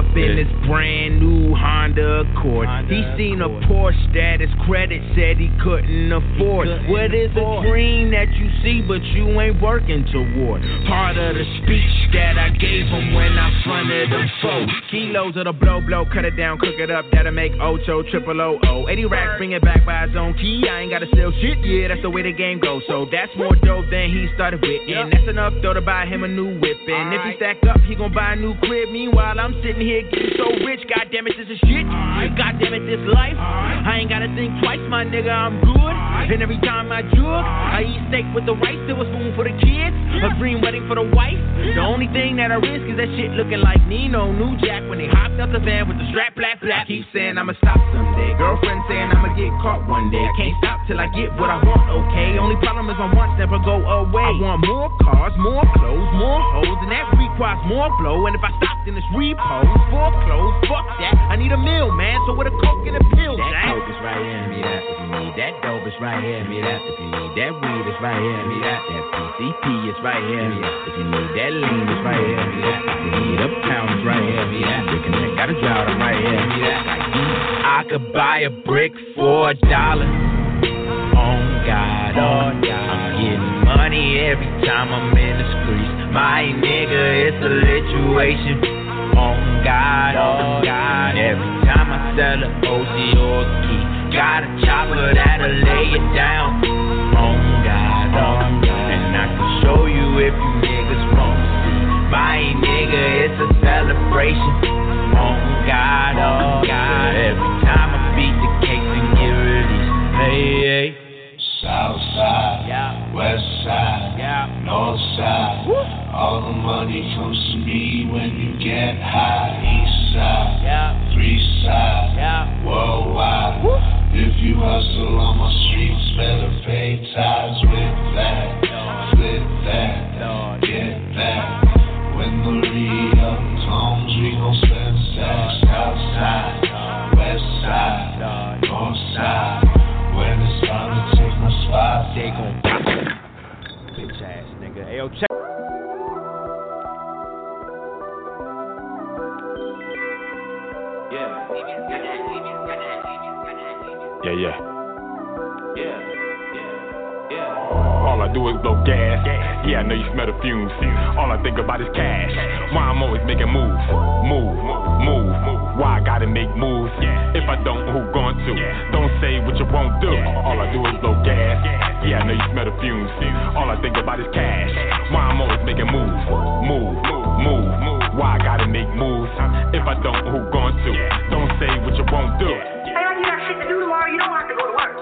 up in his brand new Honda Accord. He seen a Porsche that his credit said he couldn't afford. What is a dream that you see but you ain't working toward? Part of the speech that I gave him when I fronted them folks. Kilos of the blow blow, cut it down, cook it up, that'll make Ocho triple O O. 80 racks, bring it back by his own key. I ain't gotta sell shit, yeah, that's the way the game goes. So that's more dope than he started with. And that's enough though to buy him a new whip. And if he stack up, he gon' buy a new crib. Meanwhile, I'm sitting here getting so rich. God damn it, this is shit. God damn it, this life. I ain't gotta think twice, my nigga, I'm good. And every time I jug, I eat steak with the rice, silver spoon for the kids, a green wedding for the wife. The only thing that I risk is that shit looking like Nino, New Jack when they hopped out the van with the strap, black, black. Keep saying I'ma stop someday. Girlfriend saying I'ma get caught one day. I can't stop till I get what I want, okay? Only problem is my wants never go away. I want more cars, more clothes, more hoes, and that requires more blow. And if I stop, then it's repos, foreclosed. Fuck that. I need a meal, man. So with a coke and a pill, that Jack. coke is right here. Me that. If you need that dope, it's right here. Me that. If you need that weed, it's right here. Me that. That PCP, it's right here. Me that. If you need that lean, it's right here. Me that. If you need uptown, it's right here. Me that. You can gotta drive them right here. Me that. I could buy a brick for a dollar. On God, on God. I'm getting money every time I'm in the streets. My nigga, it's a situation. On God, on God. Every time I sell a OG or a key, got a chopper that'll lay it down. On God, on God. And I can show you if you niggas won't see. My nigga, it's a celebration. On God, on God. Every time I beat the case and get released. Hey, hey. South side, west side, yeah. north side. All the money comes to me when you get high. East side, yeah. three side, yeah. worldwide. If you hustle on my streets, better pay tithes with that. Flip that, get that. When the re-up comes, we gon' spend sex outside, west side, north side. When it's time to take they gon' Bitch ass nigga. Ayo, check. Yeah, yeah. All I do is blow gas. Yeah, I know you smell the fumes. All I think about is cash. Why I'm always making moves, move, move. Move. Why I gotta make moves? If I don't, who going to? Don't say what you won't do. All I do is blow gas. Yeah, I know you smell the fumes. All I think about is cash. Why I'm always making moves, move, move. Why I gotta make moves? If I don't, who going to? Don't say what you won't do. Hey, you got shit to do tomorrow, you don't have to go to work.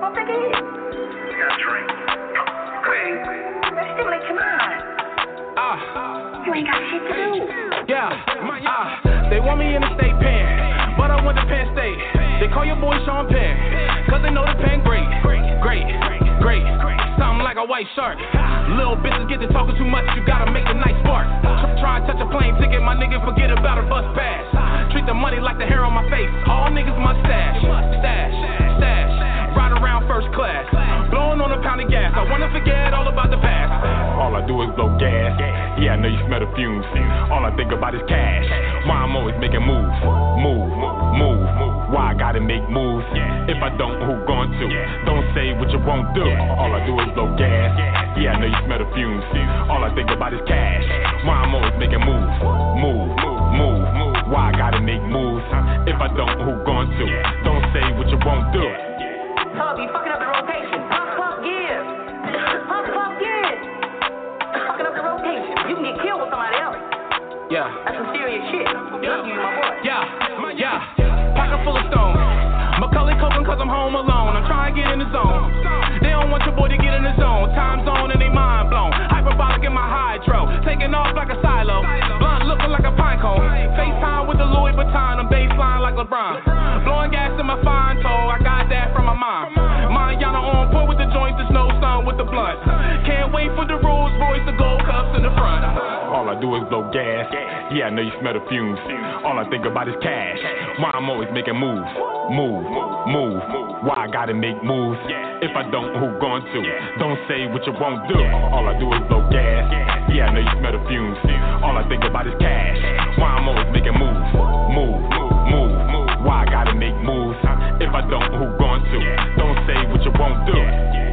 Well, take a hit. Ain't got shit to do. Yeah, ah, they want me in the state pen, but I went to Penn State. They call your boy Sean Penn, cause they know the pen great, great, great. Something like a white shark. Little bitches get to talking too much, you gotta make the night spark. Try, and touch a plane ticket, my nigga, forget about a bus pass. Treat the money like the hair on my face. All niggas mustache, stash, stash. Ride around first class, blowing on a pound of gas. I wanna forget all about the past. All I do is blow gas. Yeah, I know you smell the fumes. All I think about is cash. Why I'm always making moves, move, move. Move. Why I gotta make moves? If I don't, who going to? Don't say what you won't do. All I do is blow gas. Yeah, I know you smell the fumes. All I think about is cash. Why I'm always making moves, Move, move, move. Why I gotta make moves? If I don't, who going to? Don't say what you won't do. Yeah. That's some serious shit. Love you, my boy. Yeah, yeah. Pocket full of stones. Macaulay Culkin cause I'm home alone. I'm trying to get in the zone. They don't want your boy to get in the zone. Time zone and they mind blown. Hyperbolic in my hydro. Taking off like a silo. Blunt looking like a pine cone. FaceTime with the Louis Vuitton. I'm baseline like LeBron. Blowing gas in my fine toe. I got that from my mom. Manana on point with the joints. The snow sun with the blunt. Can't wait for the do is blow gas. Yeah, I know you smell the fumes. All I think about is cash. Why I'm always making moves, move, move. Move. Why I gotta make moves? If I don't, who going to? Don't say what you won't do. All I do is blow gas. Yeah, I know you smell the fumes. All I think about is cash. Why I'm always making moves, move, move. Move, move. Why I gotta make moves? If I don't, who going to? Don't say what you won't do.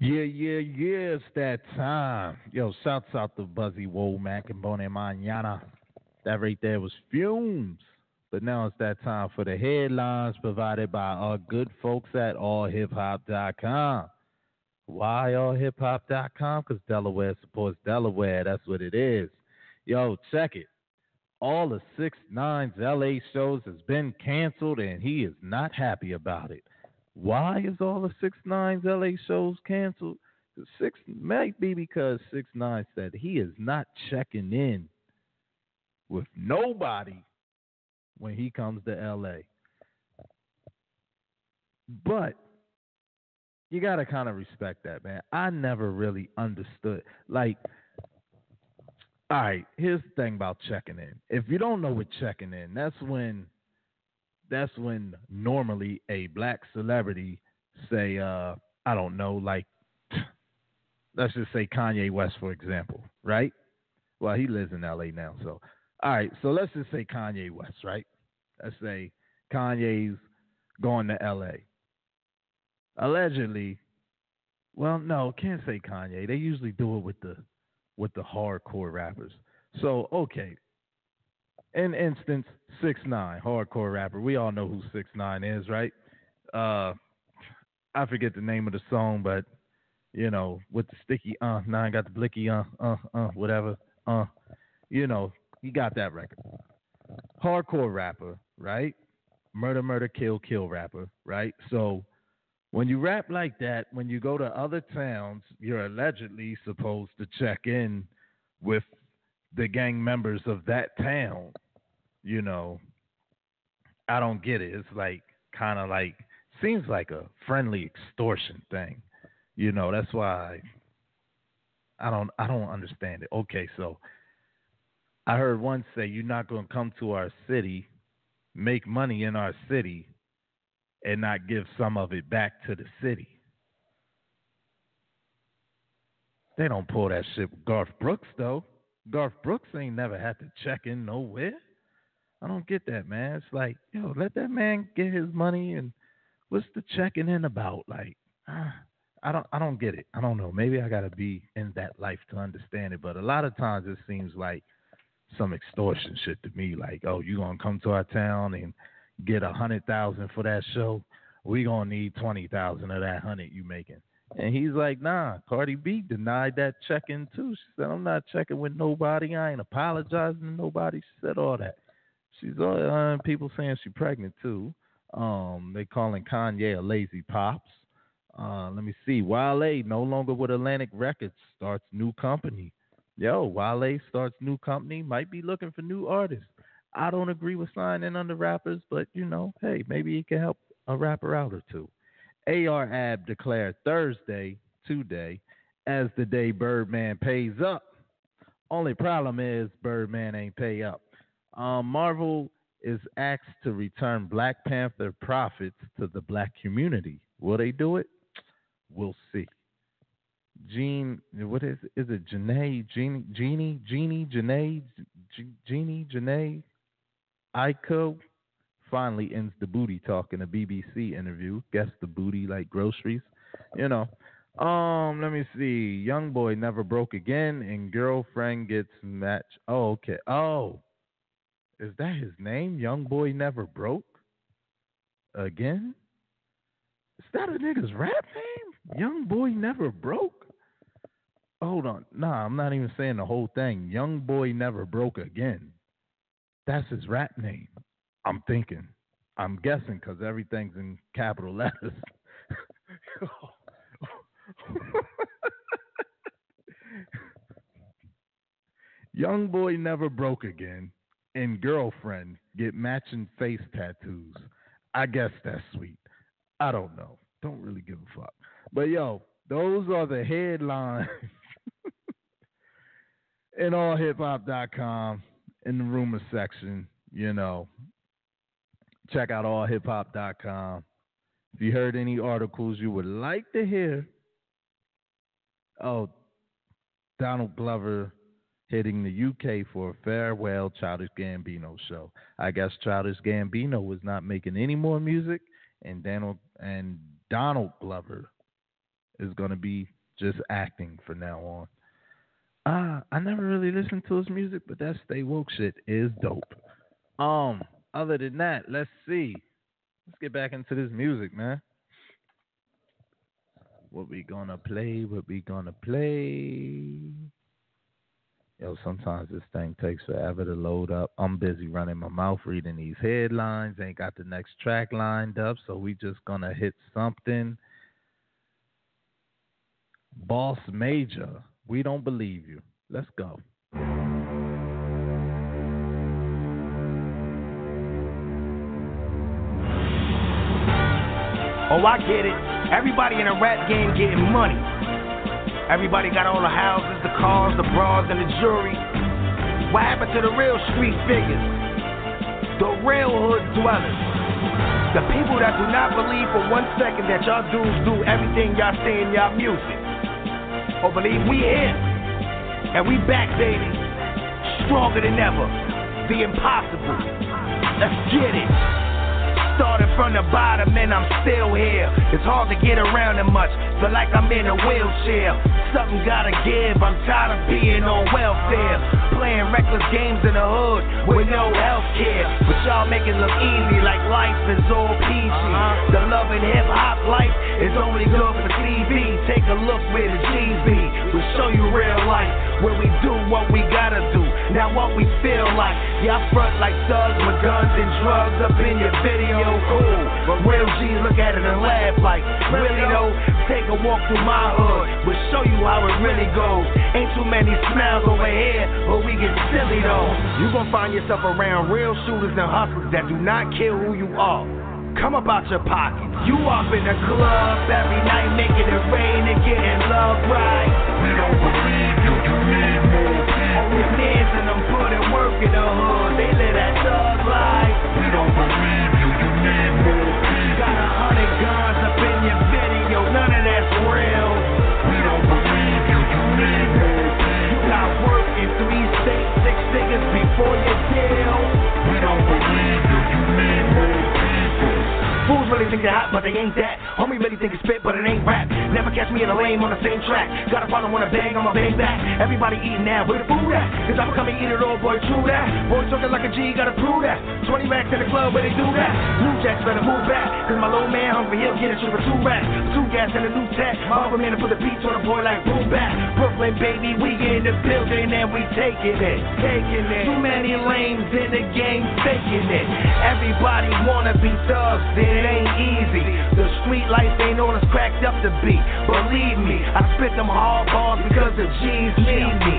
Yeah, yeah, yeah, it's that time. Yo, shouts out to Buzzy Womack and Bone Manana. That right there was fumes. But now it's that time for the headlines provided by our good folks at allhiphop.com. Why allhiphop.com? Because Delaware supports Delaware. That's what it is. Yo, check it. All the six nines LA shows has been canceled and he is not happy about it. Why is all the six nines LA shows canceled? Six might be because six nine said he is not checking in with nobody when he comes to LA. But you gotta kind of respect that, man. I never really understood. Like, all right, here's the thing about checking in. If you don't know what checking in, that's when that's when normally a black celebrity say, uh, I don't know, like let's just say Kanye West, for example, right? Well, he lives in LA now, so all right, so let's just say Kanye West, right? Let's say Kanye's going to LA. Allegedly, well, no, can't say Kanye. They usually do it with the with the hardcore rappers. So okay. In instance, six nine, hardcore rapper. We all know who six nine is, right? Uh I forget the name of the song, but you know, with the sticky uh nine got the blicky uh uh uh whatever. Uh you know, he got that record. Hardcore rapper, right? Murder, murder, kill, kill rapper, right? So when you rap like that, when you go to other towns, you're allegedly supposed to check in with the gang members of that town. You know, I don't get it. It's like kind of like seems like a friendly extortion thing. You know, that's why I don't I don't understand it. Okay, so I heard one say you're not going to come to our city, make money in our city and not give some of it back to the city. They don't pull that shit with Garth Brooks though. Garth Brooks ain't never had to check in nowhere. I don't get that, man. It's like, yo, let that man get his money and what's the checking in about? Like, ah, I don't I don't get it. I don't know. Maybe I gotta be in that life to understand it. But a lot of times it seems like some extortion shit to me. Like, oh, you gonna come to our town and get a hundred thousand for that show? We gonna need twenty thousand of that hundred you making. And he's like, nah, Cardi B denied that check-in too. She said, I'm not checking with nobody. I ain't apologizing to nobody. She said all that. She's all uh, people saying she's pregnant too. Um, they calling Kanye a lazy pops. Uh, let me see. Wale no longer with Atlantic Records starts new company. Yo, Wale starts new company. Might be looking for new artists. I don't agree with signing under rappers, but you know, hey, maybe he can help a rapper out or two. AR Ab declared Thursday, today, as the day Birdman pays up. Only problem is Birdman ain't pay up. Um, Marvel is asked to return Black Panther profits to the black community. Will they do it? We'll see. Jean, what is is it? Janae, Jeannie, Jeannie, Jeannie, Janae, Jeannie, Janae, Aiko finally ends the booty talk in a BBC interview. Guess the booty like groceries, you know. Um, let me see. Young boy never broke again, and girlfriend gets match. Oh, okay. Oh, is that his name? Young boy never broke again. Is that a nigga's rap name? Young boy never broke. Hold on. Nah, I'm not even saying the whole thing. Young boy never broke again. That's his rap name. I'm thinking. I'm guessing because everything's in capital letters. Young boy never broke again, and girlfriend get matching face tattoos. I guess that's sweet. I don't know. Don't really give a fuck. But yo, those are the headlines in allhiphop.com in the rumor section. You know, check out allhiphop.com. If you heard any articles you would like to hear, oh, Donald Glover hitting the UK for a farewell Childish Gambino show. I guess Childish Gambino was not making any more music, and Donald and Donald Glover is going to be just acting from now on. Ah, I never really listened to his music, but that Stay Woke shit is dope. Um, other than that, let's see. Let's get back into this music, man. What we gonna play? What we gonna play? Yo, sometimes this thing takes forever to load up. I'm busy running my mouth reading these headlines. Ain't got the next track lined up, so we just gonna hit something. Boss Major, we don't believe you. Let's go. Oh, I get it. Everybody in a rap game getting money. Everybody got all the houses, the cars, the bras, and the jewelry. What happened to the real street figures? The real hood dwellers. The people that do not believe for one second that y'all dudes do everything y'all say in y'all music. Or believe we here. And we back, baby. Stronger than ever. The impossible. Let's get it. Started from the bottom and I'm still here. It's hard to get around it much, feel like I'm in a wheelchair. Something gotta give, I'm tired of being on welfare. Playing reckless games in the hood with no health care. But y'all make it look easy like life is all peachy. Uh-huh. The love and hip hop life is only good for TV. Take a look where the G's be. We'll show you real life where we do what we gotta do. Now what we feel like. Y'all front like thugs with guns and drugs up in your video. Cool. But real G's look at it and laugh like, really though? Take a walk through my hood. We'll show you how it really goes. Ain't too many smiles over here, but we get silly though. You gon' find yourself around real shooters and hustlers that do not care who you are. Come about your pockets. You up in the club every night, making it rain and getting love right. We don't believe you, you need more people. Always dancing, I'm putting work in the hood. They live that thug life. We don't believe you, you need more. Got a hundred guns niggas get hot, but they ain't that. Homie really think it's spit, but it ain't rap. Never catch me in a lane on the same track. Got a problem, wanna bang, I'ma bang back. Everybody eating now, where the food at? Cause I'm coming eat it all, boy, true that. Boy talking like a G, gotta prove that. 20 racks in the club, where they do that. New jacks better move back. Cause my little man hungry, he'll get it for two racks. Two gas and a new tech. My other man to put the beats on a boy like boom back. Brooklyn, baby, we in the building and we taking it. Taking it. Too many lanes in the game, taking it. Everybody wanna be thugs, it ain't easy. The street life ain't all it's cracked up to be. Believe me, I spit them hard bars because the G's need me.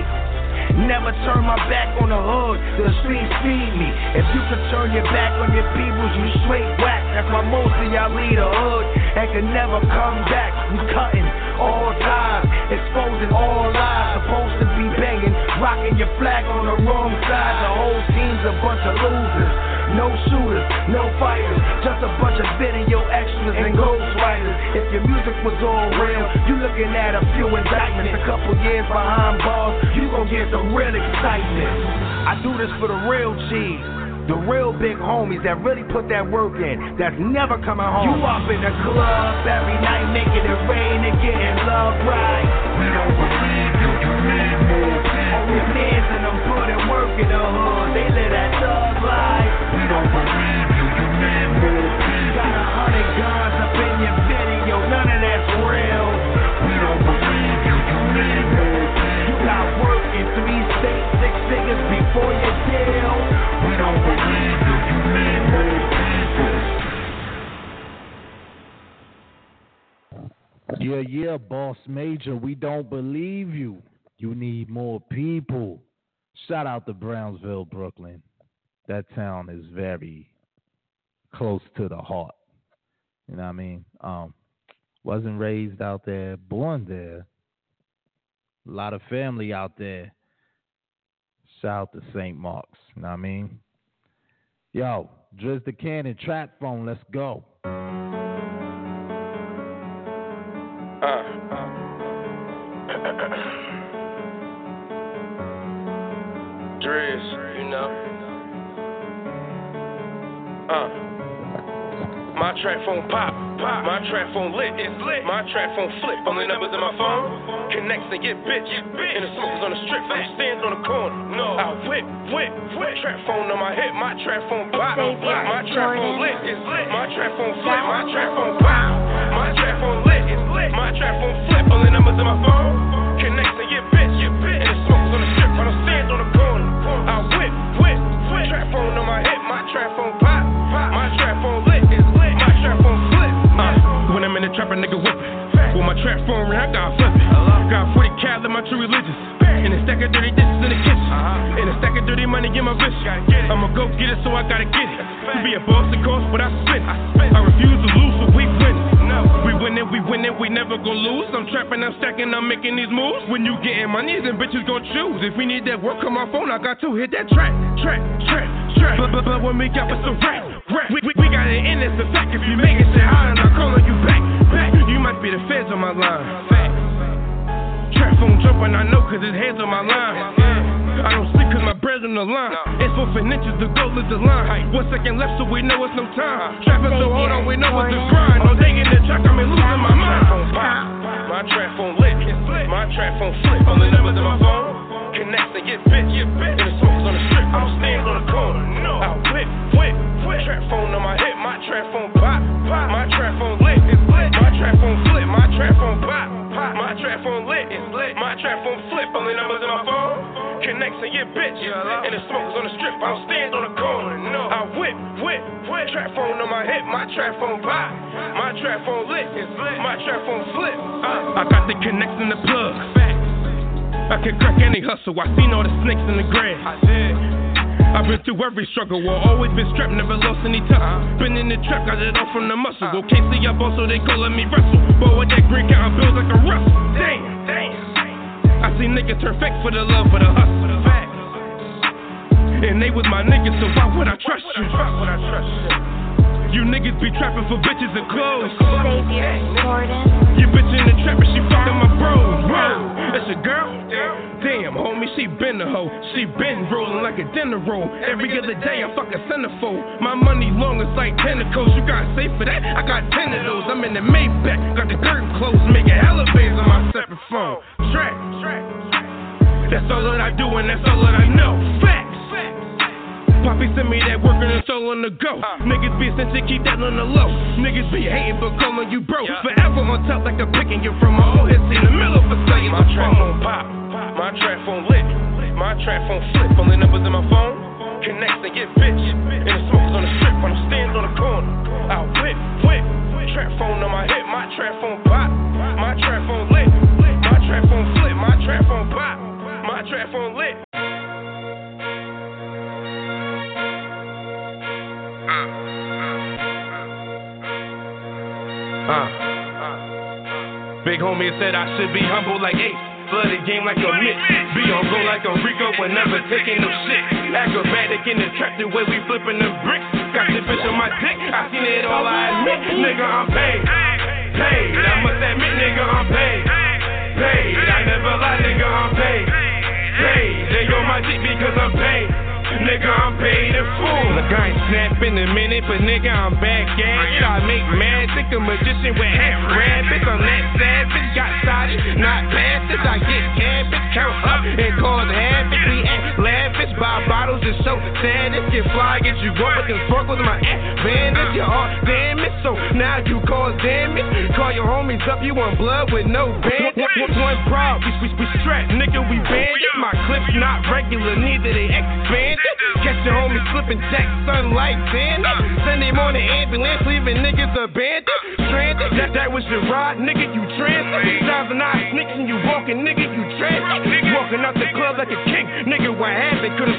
Never turn my back on the hood, the streets feed me. If you could turn your back on your peoples, you straight whack. That's why most of y'all lead the hood and can never come back. We cutting all ties, exposing all lies. Supposed to be banging, rocking your flag on the wrong side. The whole team's a bunch of losers. No shooters, no fighters, just a bunch of video extras and ghostwriters. If your music was all real, you looking at a few indictments. A couple years behind bars, you gon' get the real excitement. I do this for the real cheese. The real big homies that really put that work in, that's never coming home. You up in the club every night, making it rain and getting love right. We don't believe you, you need more. All your and them putting work in the hood, they live that thug life. Yeah, yeah, boss major. We don't believe you. You need more people. Shout out to Brownsville, Brooklyn. That town is very close to the heart. You know what I mean? Um, wasn't raised out there, born there. A lot of family out there. Shout out to St. Mark's. You know what I mean? Yo, Driz the Cannon, trap phone, let's go. Trap phone pop, pop. My trap phone lit, it's lit. My trap phone flip. Only numbers in my phone. Connects and get bitch, get bitch. And the smokers on the strip, from stands on the corner. No, I whip, whip, whip. Trap phone on my hip, my trap phone pop. pop. My trap phone lit, it's lit. My trap phone flip, my trap phone pop. My trap phone lit, it's lit. My trap phone flip. Only numbers in my phone. Connects and get bitch, get bitch. And the smokers on the strip, from stands on the corner. I whip, whip, whip. Trap phone on my hip, a nigga whip. With my trap phone ring, I got flip it. Got 40 cal in my true religious. And a stack of dirty dishes in the kitchen. And a stack of dirty money in my wrist. I'ma go get it, so I gotta get it. To be a boss, it costs, but I spend. I refuse to lose, so we win. We winning, we winning, we never gon' lose. I'm trapping, I'm stacking, I'm making these moves. When you getting money, then bitches gon' choose. If we need that work on my phone, I got to hit that track, track, track, track. But, but, but when we got it's a rap, rap. We, we, we got it in, it's a fact. If you make it, say hi, and I'm calling you back, might be the feds on my line. Trap phone jumping, I know, cause his hands on my line. I don't sleep cause my bread's on the line. It's four inches, the goal is the line. One second left, so we know it's no time. Uh-huh. Trapping so hard on, we know it's the grind. No day in the track, I'm losing my mind. My trap phone lit, my trap phone flip. Only numbers in my phone. Connects and get bit, get bit. And the smokers on the strip, I'm standing on the corner. I whip, whip, whip. Trap phone on my hip, my trap phone pop, pop. My trap phone lit, it's lit. My trap phone flip, my trap phone pop, pop. My trap phone lit, it's lit. My trap phone flip. Only numbers in my phone. Connects and get bitch. And the smokers on the strip, I'm standing on the corner. No. I whip, whip, whip. Trap phone on my hip, my trap phone pop. My trap phone lit, it's lit. My trap phone flip. Uh, I got the connects in the plug. I can crack any hustle. I seen all the snakes in the grass. I did. I've been through every struggle, war. always been strapped, never lost any tussle. Been in the trap, got it all from the muscle. Okay, see up so they go let me wrestle. Boy, with that green counting bills like a Russell. Damn, damn. I see niggas turn fake for the love for the hustle. And they was my niggas, so why would I trust you? You niggas be trapping for bitches and clothes. You bitch in the trap and she fucking my bros, bro. That's a girl? Damn, homie, she been a hoe. She been rolling like a dinner roll. Every other day I fuck a centerfold. My money long as like tentacles. You got safe for that? I got ten of those. I'm in the Maybach. Got the curtain closed, making elevators on my separate phone. Track, track, That's all that I do and that's all that I know. Facts. Poppy send me that work and it's all on the go. Uh. Niggas be sensitive, keep that on the low. Niggas be hating but calling you bro. Forever on top like I'm picking you from my old hits in the middle of a cellular My trap phone pop, my trap phone lit, my trap phone flip. Only numbers in my phone. Connect and get bitch. And the smokers on the strip when I'm standing on the corner. I'll whip, whip. Trap phone on my hip, my trap phone Big homie said I should be humble like Ace. Flooded game like a Mitch. Be on go like a Rico when never taking no shit. Acrobatic in the trap the way we flipping them bricks. Got the bitch on my dick. I seen it all, I admit. Nigga, I'm paid. Paid. I must admit, nigga, I'm paid. Paid. I never lie, nigga, I'm paid. Paid. They on my dick because I'm paid. Nigga, I'm paid in full. Look, I ain't snapping a minute, but nigga, I'm back at it. I make magic, a magician with half rabbits. I'm that savage, got started, not bastards. I get cabbage, count up and cause havoc. Buy bottles and show sadness. Get fly, get you up with them sparkles in my advantage. You're all damage, so now you cause damage. Call your homies up, you want blood with no bandage. One proud, we, we, we strapped, nigga, we bandit. My clips not regular, neither they expanded. Catch your homies slipping jack, sunlight, bandit. Sunday morning ambulance, leaving niggas abandoned. Stranded, that, that was your ride, nigga, you transit. Driving out sneaks and you walking, nigga, you transit. Walking out the club like a king, nigga, what happened? Could've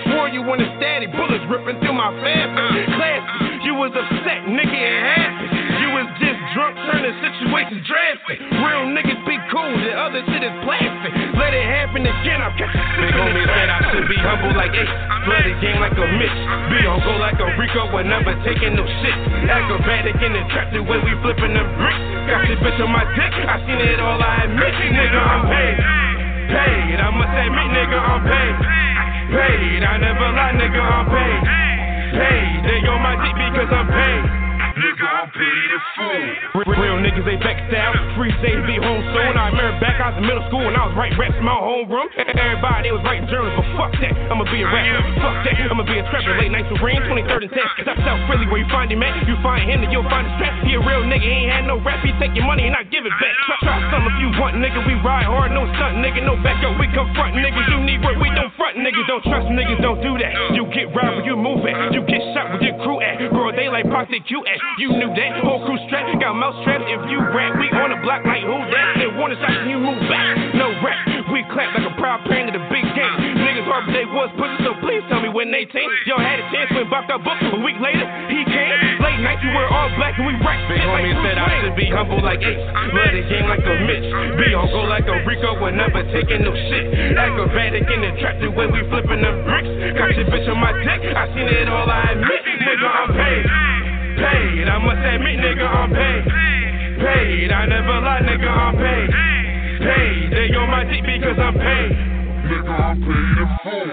you wanted static, bullets ripping through my fabric. Uh, classy, you was upset, nigga, it happened. You was just drunk, turning situations drastic. Real niggas be cool, the other shit is plastic. Let it happen again, I'm catching Big homie said I should be humble like Ace. Flooded game like a Mitch. Be on go like a Rico, but never taking no shit. Acrobatic in the trap, the way we flipping them bricks. Got this bitch on my dick, I seen it all, I admit. Nigga, I'm paid. Paid, I must admit, nigga, I'm paid. Paid, I never lie, nigga, I'm paid. Paid, they on my dick because I'm paid. Nigga, I'm paid in full. Real niggas, they backstab. Free stage, be home soon. I remember back, I was in middle school and I was writing raps in my homeroom. Everybody, they was writing journals, but fuck that. I'ma be a rapper. Fuck that. I'ma be a trapper. Late nights with Rain, 23rd and 10th. South South Philly, where you find him at. You find him, then you'll find the strap. He a real nigga, he ain't had no rap. He take your money and not give it back. Try, try some if you want, nigga. We ride hard, no stunt, nigga. No back up, we confront, nigga. You need work, we don't front, nigga. Don't trust niggas, don't do that. You get robbed where you move at. You get shot with your crew at. Broad daylight, prosecute at. You knew that. Whole crew strapped, got mouth strapped. If you rap, we on the block like who that? They want us out and you move back. No rap, we clap like a proud parent of the big game. Niggas hard but they was pussy, so please tell me when they came. Y'all had a chance when bopped our book. A week later, he came. Late night, you wear all black and we rack. Big homie said I should be humble like Ace. Love the game like a Mitch. Be on go like a Rico and never taking no shit. Acrobatic in the trap, the way we flipping the bricks. Got your bitch on my dick, I seen it all, I admit. Nigga, I'm paid. Paid, I must admit, nigga, I'm paid. Paid, I never lie, nigga, I'm paid. Paid, they on my dick because I'm paid. Nigga, I'm paid in full.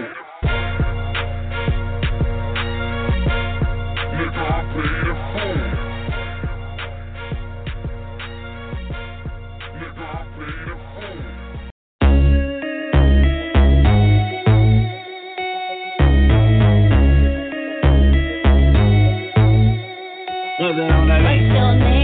Nigga, I'm paid in full. What's your name? Yeah,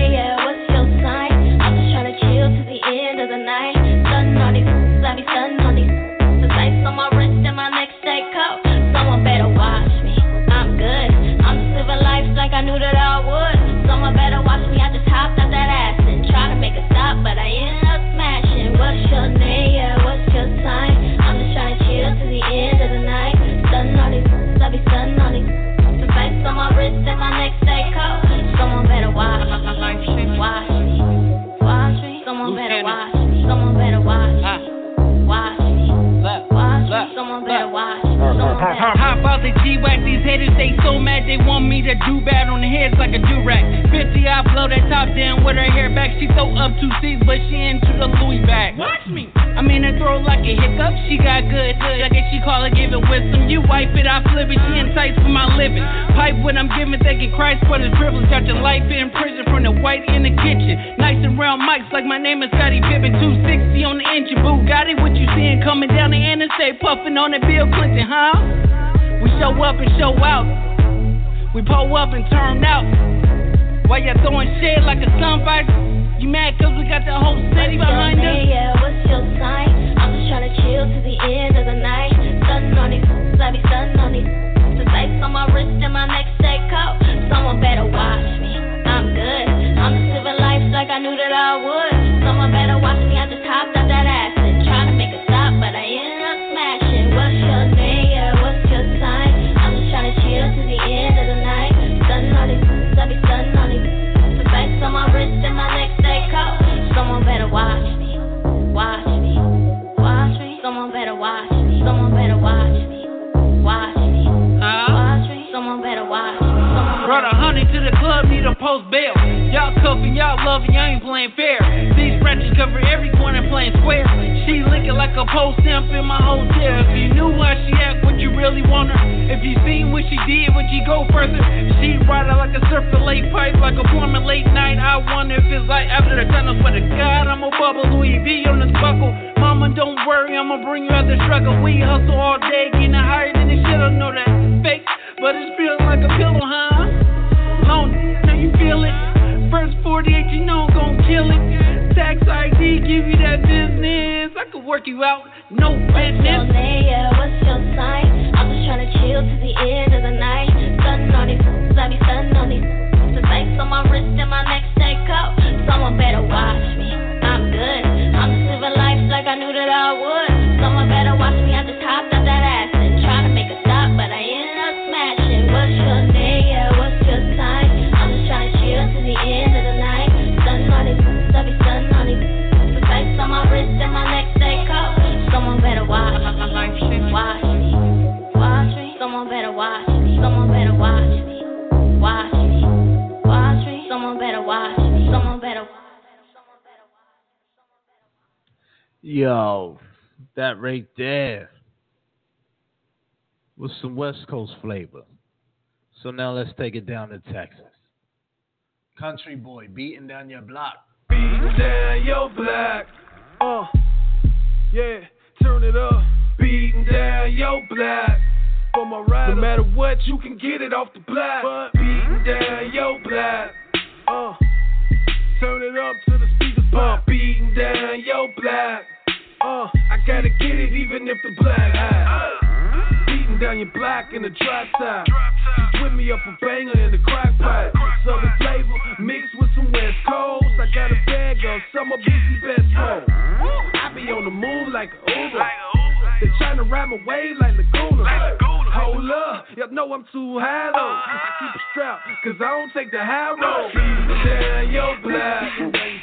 flavor. So now let's take it down to Texas. Country boy beating down your block. Beat down your block. Uh, yeah, turn it up. Beating down your block. For my ride. No matter what, you can get it off the block. But beating down your block. Uh, turn it up to the speakers. pump. beating down your block. Uh, I gotta get it even if the black. Uh beating down your block in the drop top. Just whip me up a banger in the crock pot. Southern flavor mixed with some West Coast. I got a bag of summer busy best home. I be on the move like an Uber. They tryna ride my wave like Laguna. Hold up, y'all know I'm too high though. I keep a strap, cause I don't take the high road. Down your block.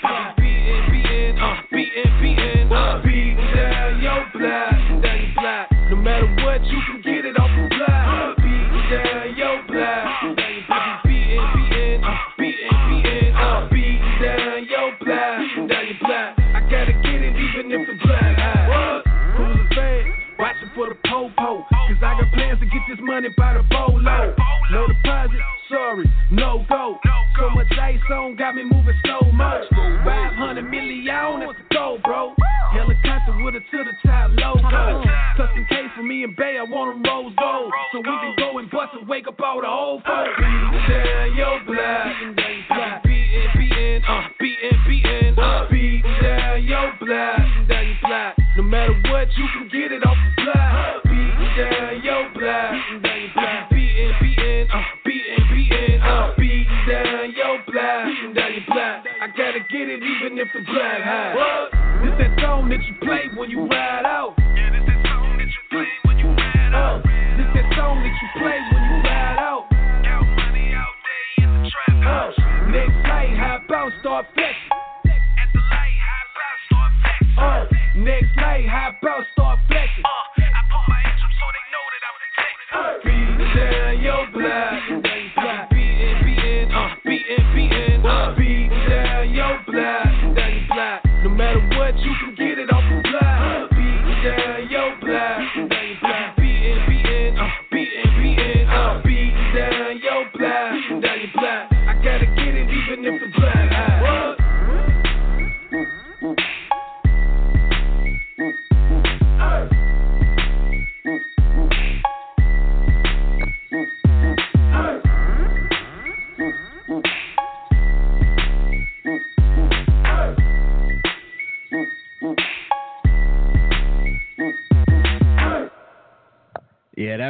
hundred by the bolo. No deposit, sorry, no go. So much ice on, got me moving so much. 500 million, that's the goal, bro. Helicopter with it to the top logo. Custom case for me and Bay, I want a rose gold. So we can go and bust and wake up all the old folks. Beat down your block. Beatin', beatin', uh, beatin', beatin', uh, beat down your block. No matter what, you can get it off the block. if the drag high. What? It's that song that you play when you ride out. Yeah, this that song that you play when you ride out. Uh, this that song that you play when you ride out. Got money out day in the trap uh, house. Next light, high bounce, start flexing. At the light, high bounce, start flexing. Uh, next light, high bounce, start flexing. Uh, I put my inch up so they know that I was the tech. Uh,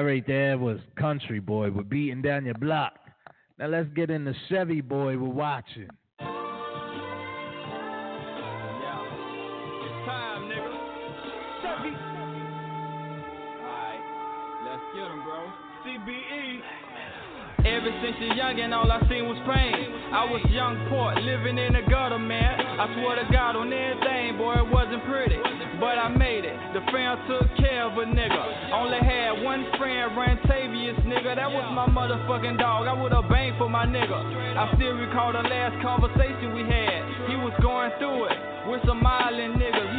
right there was Country Boy with Beating Down Your Block. Now let's get into Chevy Boy with Watching. Ever since a youngin', all I seen was pain. I was young poor, living in the gutter, man. I swear to God on everything, boy, it wasn't pretty. But I made it. The fam took care of a nigga. Only had one friend, Rantavius, nigga. That was my motherfucking dog. I would've banged for my nigga. I still recall the last conversation we had. He was going through it with some island niggas.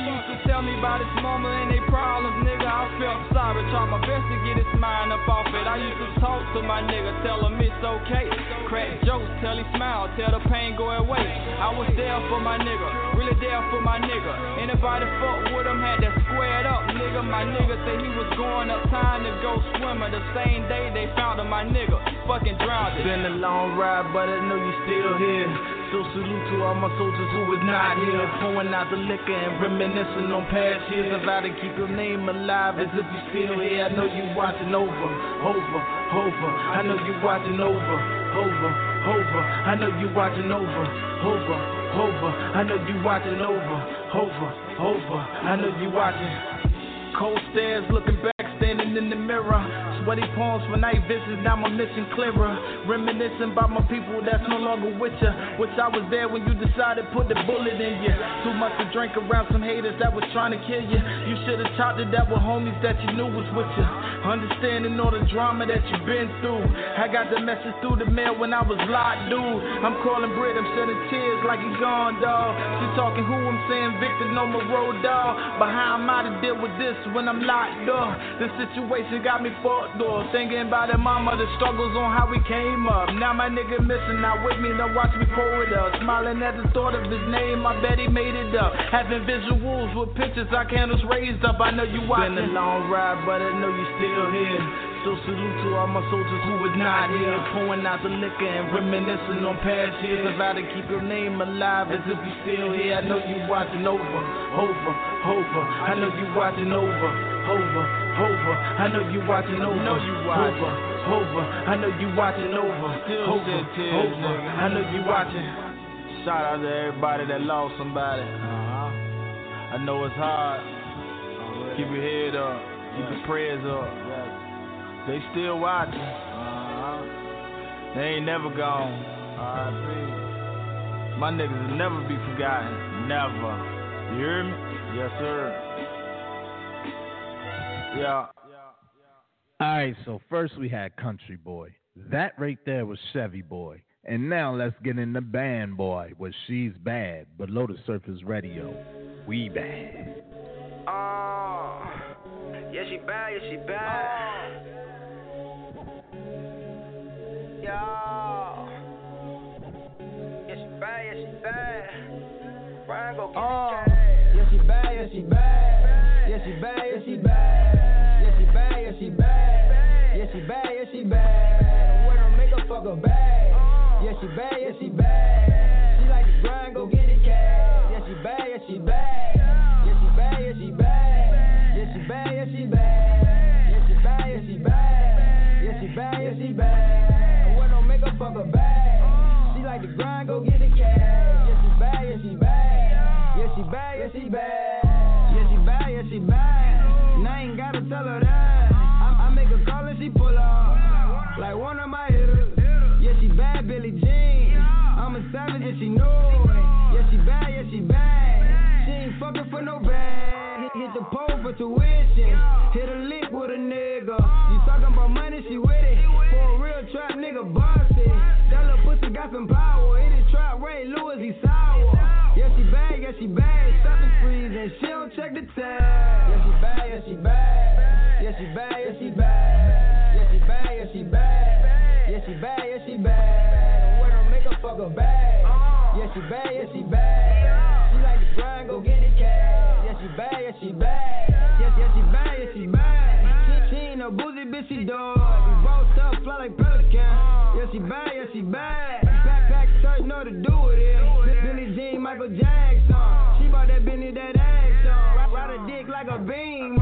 Me about his mama and they problems, nigga. I felt sorry, tried my best to get his mind up off it. I used to talk to my nigga, tell him it's okay. Crack jokes, tell he smile, tell the pain go away. I was there for my nigga, really there for my nigga. Anybody fuck with him had that squared up, nigga. My nigga said he was going up time to go. The same day they found him, my nigga fucking drowned. it. Been a long ride, but I know you still here. So salute to all my soldiers who is not here. Pouring out the liquor and reminiscing on past years. I vow to keep your name alive as if you still here. I know you watching over, over, over. I know you watching over, over, over. I know you watching over, over, over. I know you watching over, over, over. I know you watching. Cold stairs looking back, standing in the mirror. Sweaty palms for night visits, now my mission clearer. Reminiscing about my people that's no longer with ya. Wish I was there when you decided put the bullet in you. Too much to drink around some haters that was trying to kill you. You should've talked to that with homies that you knew was with you. Understanding all the drama that you've been through. I got the message through the mail when I was locked, dude. I'm calling Brit, I'm shedding tears like he gone, dog. She talking who I'm saying Victor, no more road, dog. But how am I to deal with this when I'm locked up? The situation got me fucked up. Thinking about it, mama, the struggles on how we came up. Now my nigga missing, not with me, now watch me pull it up. Smiling at the thought of his name, I bet he made it up. Having visuals with pictures, I candles raised up. I know you watching. Been a long ride, but I know you still here. So salute to all my soldiers who was not here. Pouring out the liquor and reminiscing on past years. I to keep your name alive as if you still here. I know you watching over, over, over. I know you watching over, over, over. I know you watching over, know you watching. over, over. I know you watching over, Still over, over. nigga. I know you watching. Shout out to everybody that lost somebody. Uh-huh. I know it's hard. Keep your head up. Keep your prayers up. They still watching. They ain't never gone. My niggas will never be forgotten. Never. You hear me? Yes, sir. Yeah. All right, so first we had Country Boy. That right there was Chevy Boy. And now let's get into Band Boy with She's Bad, Below the Surface Radio. We bad. Oh, yeah, she bad, yeah, she bad. Oh. Yeah. Yeah, she bad, yeah, she bad. Brian, go get Oh, yeah, she bad, yeah, she bad. Yeah, she bad, yeah, she bad. She bad, yeah, she bad. When I make her fuck her bad. Yeah, she bad, yeah, she bad. She like to grind, go get the cash. Yeah, she bad, yeah, she bad. Yeah, she bad, yeah, she bad. Yeah, she bad, yeah, she bad. Yeah, she bad, yeah, she bad. Yeah. When I make her fuck her bad. She like to grind, go get the cash. Yeah, she bad, yeah, she bad. Yeah, she bad, yeah, she bad. Yeah, she bad, yeah, she bad. And I ain't gotta tell her that. Pull up. Like one of my hitters. Yeah, she bad, Billie Jean. I'm a savage and she know it. Yeah, she bad, yeah, she bad. She ain't fucking for no bag. Hit, the pole for tuition. Hit a lick with a nigga. You talking about money, she with it. For a real trap nigga, busted. That little pussy got some power. Hit his trap, Ray Lewis, he sour. Yeah, she bad, yeah, she bad. Stuffing freeze and she don't check the tag. Yeah, she bad. Yeah, she bad, yeah, she bad. I make her fuck her bad. Yeah, she bad, yeah, she bad. She like to grind, go get it cash. Yeah, she bad, yeah, she bad. Yeah, yeah, she bad, yeah, she bad. She, ain't no boozy bitch, she dog. We both up, fly like pelican. Yeah, she bad, yeah, she bad. Backpack search, know to do with it. Billie Jean, Michael Jackson. She bought that Benny, that action. Ride a dick like a beam.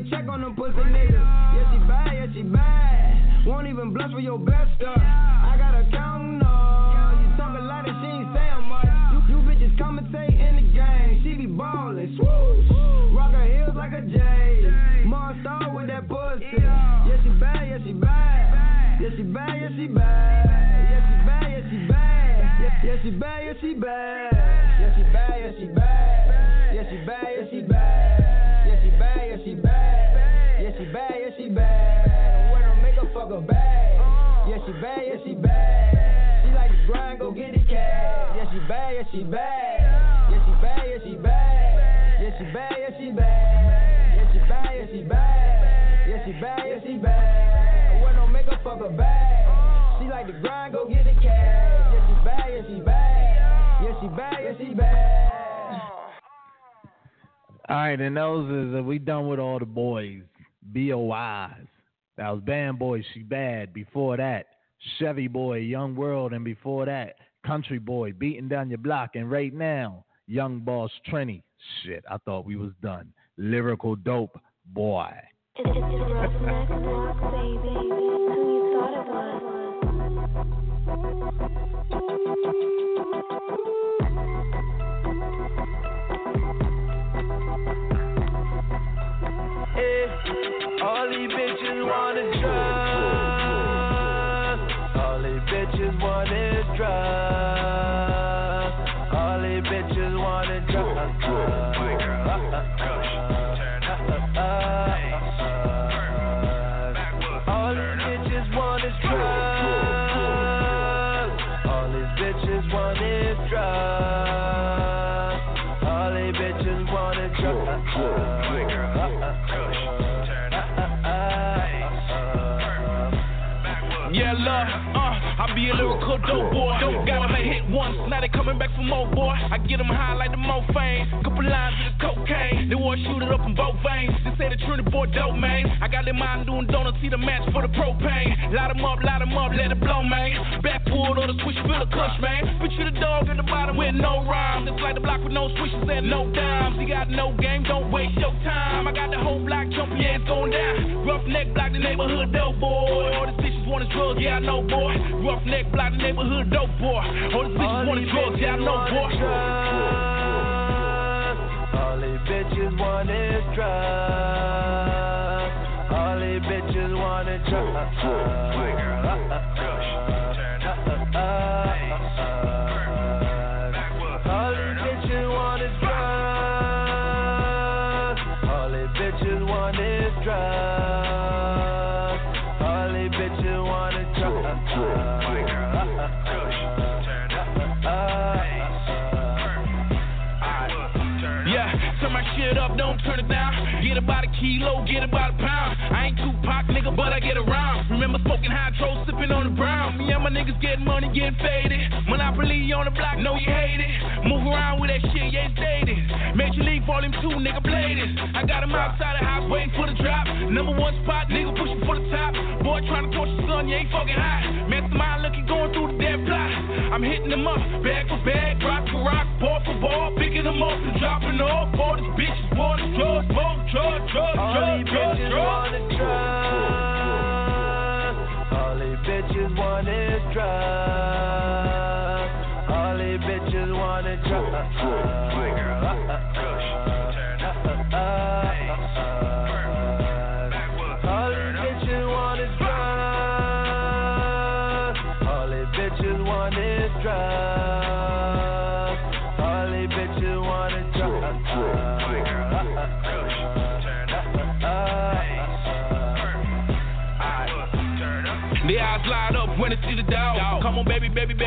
A check on them pussy niggas. Yeah, she bad, yeah, she bad. Won't even blush for your best stuff. I got a counting up. You talk a lot and she ain't saying much. You, you bitches commentate in the game. She be ballin', swoosh. Rock her heels like a J. Mars star with that pussy. Yeah, she bad, yeah, she bad. Yeah, she bad, yeah, she bad. Yeah, she bad, yeah, she bad. Yeah, she bad, yeah, she bad. Yeah, she bad, yeah, she bad. Bad, yeah, she bad. Yeah, she bad, yeah, she bad. Yeah, she bad, yeah, she bad. Yeah, she bad, yeah, she bad. Yeah, she bad, yeah, she bad. When I make her fuck her bad. She like to grind, go get it cash. Yeah, she bad, yeah, she bad. Yeah, she bad, yeah, she bad. All right, and those is uh, we done with all the boys. B.O.I.s. That was Band Boy, She Bad. Before that, Chevy Boy, Young World, and before that, Country Boy, Beating Down Your Block. And right now, Young Boss Trini. Shit, I thought we was done. Lyrical Dope Boy. Yeah, all these bitches wanna drugs. Dope boy. Dope got them hit once, now they coming back for more, boy. I get them high like the mo fame. Couple lines of the cocaine, they want to shoot it up in both veins. They say the Trinity boy dope, man. I got them mind doing donuts, see the match for the propane. Light 'em up, light 'em up, let it blow, man. Back pulled on the switch, feel the cush, man. Picture the dog at the bottom with no rhymes. It's like the block with no switches and no dimes. He got no game, don't waste your time. I got the whole block jumping, yeah, it's going down. Rough neck block, the neighborhood dope boy. All the bitches want is drugs, yeah, I know, boy. Rough neck block, the neighborhood dope boy. All the bitches want is drugs, yeah, I know, boy. All these bitches want is drugs. All these bitches want drugs. Kilo, get about nigga, but I get around. Remember smoking hydro, sipping on the brown. Me and my niggas getting money, getting faded. Monopoly on the block, know you hate it. Move around with that shit, yeah, it's dated. Major League Volume 2, nigga, played it. I got him outside the house waiting for the drop. Number one spot, nigga, pushing for the top. Boy, trying to torch the sun, you ain't fucking hot. Mastermind looking, going through the dead plot. I'm hitting them up, bag for bag, rock for rock, ball for ball, picking them up and dropping off. All these bitches want is drugs, smoke, drugs, drugs, All drugs, these drugs, drugs. drugs. Want is drugs.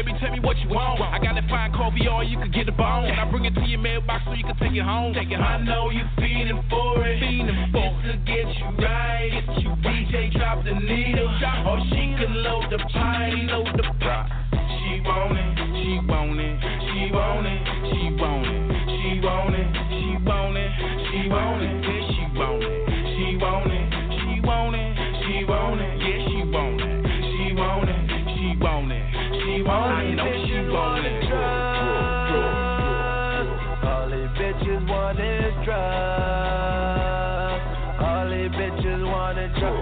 Baby, tell me what you want. I got that fine coffee, or you can get the bone. I bring it to your mailbox so you can take it home. Take it home. I know you feeding for it. Feeding for it. to get you right. Get you DJ drop the needle. Or she can load the pipe, load the pot. She want it, she want it, she want it, she want it, she want it, she want it, she want it, she want it, she want it, she want it, she want it, yeah, want it. She want it. I know she want it. All these bitches want is drugs. All these bitches want is drugs.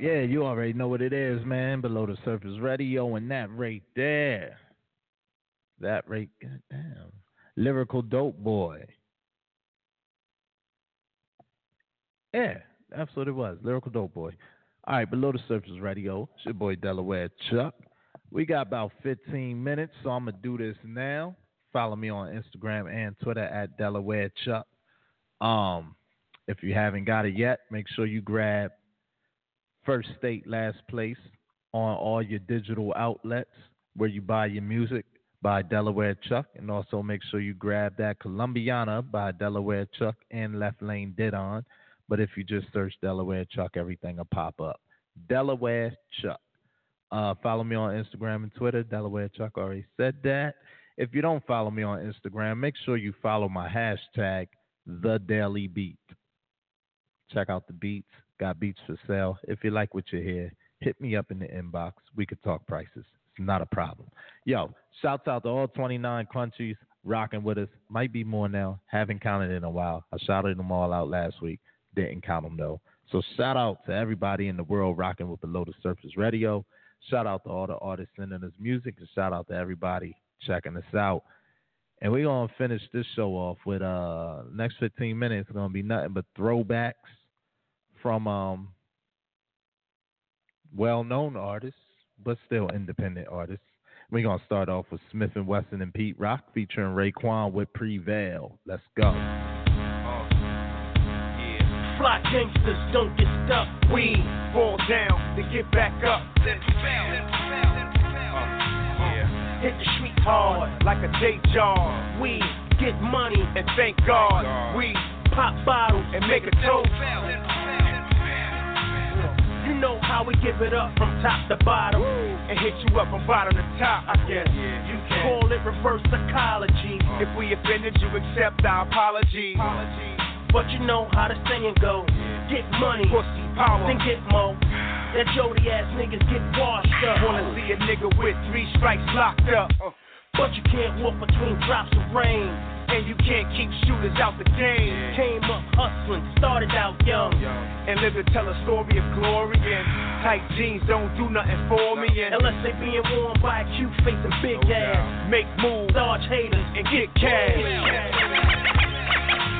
Yeah, you already know what it is, man. Below the surface radio and that right there. That right damn. Lyrical dope boy. Yeah, that's what it was. Lyrical dope boy. All right, below the surface radio. It's your boy Delaware Chuck. We got about 15 minutes, so I'm gonna do this now. Follow me on Instagram and Twitter at Delaware Chuck. Um, if you haven't got it yet, make sure you grab first state, last place on all your digital outlets where you buy your music by Delaware Chuck, and also make sure you grab that Colombiana by Delaware Chuck and Left Lane Didon. But if you just search Delaware Chuck, everything will pop up. Delaware Chuck. Uh, follow me on Instagram and Twitter. Delaware Chuck already said that. If you don't follow me on Instagram, make sure you follow my hashtag, The Daily Beat. Check out the beats. Got beats for sale. If you like what you hear, hit me up in the inbox. We could talk prices. It's not a problem. Yo, shouts out to all 29 countries rocking with us. Might be more now. Haven't counted in a while. I shouted them all out last week. Didn't count them though. So shout out to everybody in the world rocking with the Surface Radio. Shout out to all the artists sending us music, and shout out to everybody checking us out. And we're gonna finish this show off with uh next 15 minutes gonna be nothing but throwbacks from um well-known artists, but still independent artists. We're gonna start off with Smif-N-Wessun and Pete Rock featuring Raekwon with Prevail. Let's go. Fly gangsters don't get stuck. We fall down to get back up. Hit the streets hard like a day job. We get money and thank God. We pop bottles and make a toast. You know how we give it up from top to bottom and hit you up from bottom to top. I guess you can call it reverse psychology. Uh-huh. If we offended you, accept our apology. But you know how the saying go. Get money, pussy power, then get more. That Jody ass niggas get washed up. Wanna see a nigga with three strikes locked up. But you can't walk between drops of rain. And you can't keep shooters out the game. Came up hustling, started out young. And live to tell a story of glory. And tight jeans don't do nothing for me. And unless they being worn by a cute face and big oh, ass. Make moves, dodge haters, and get cash.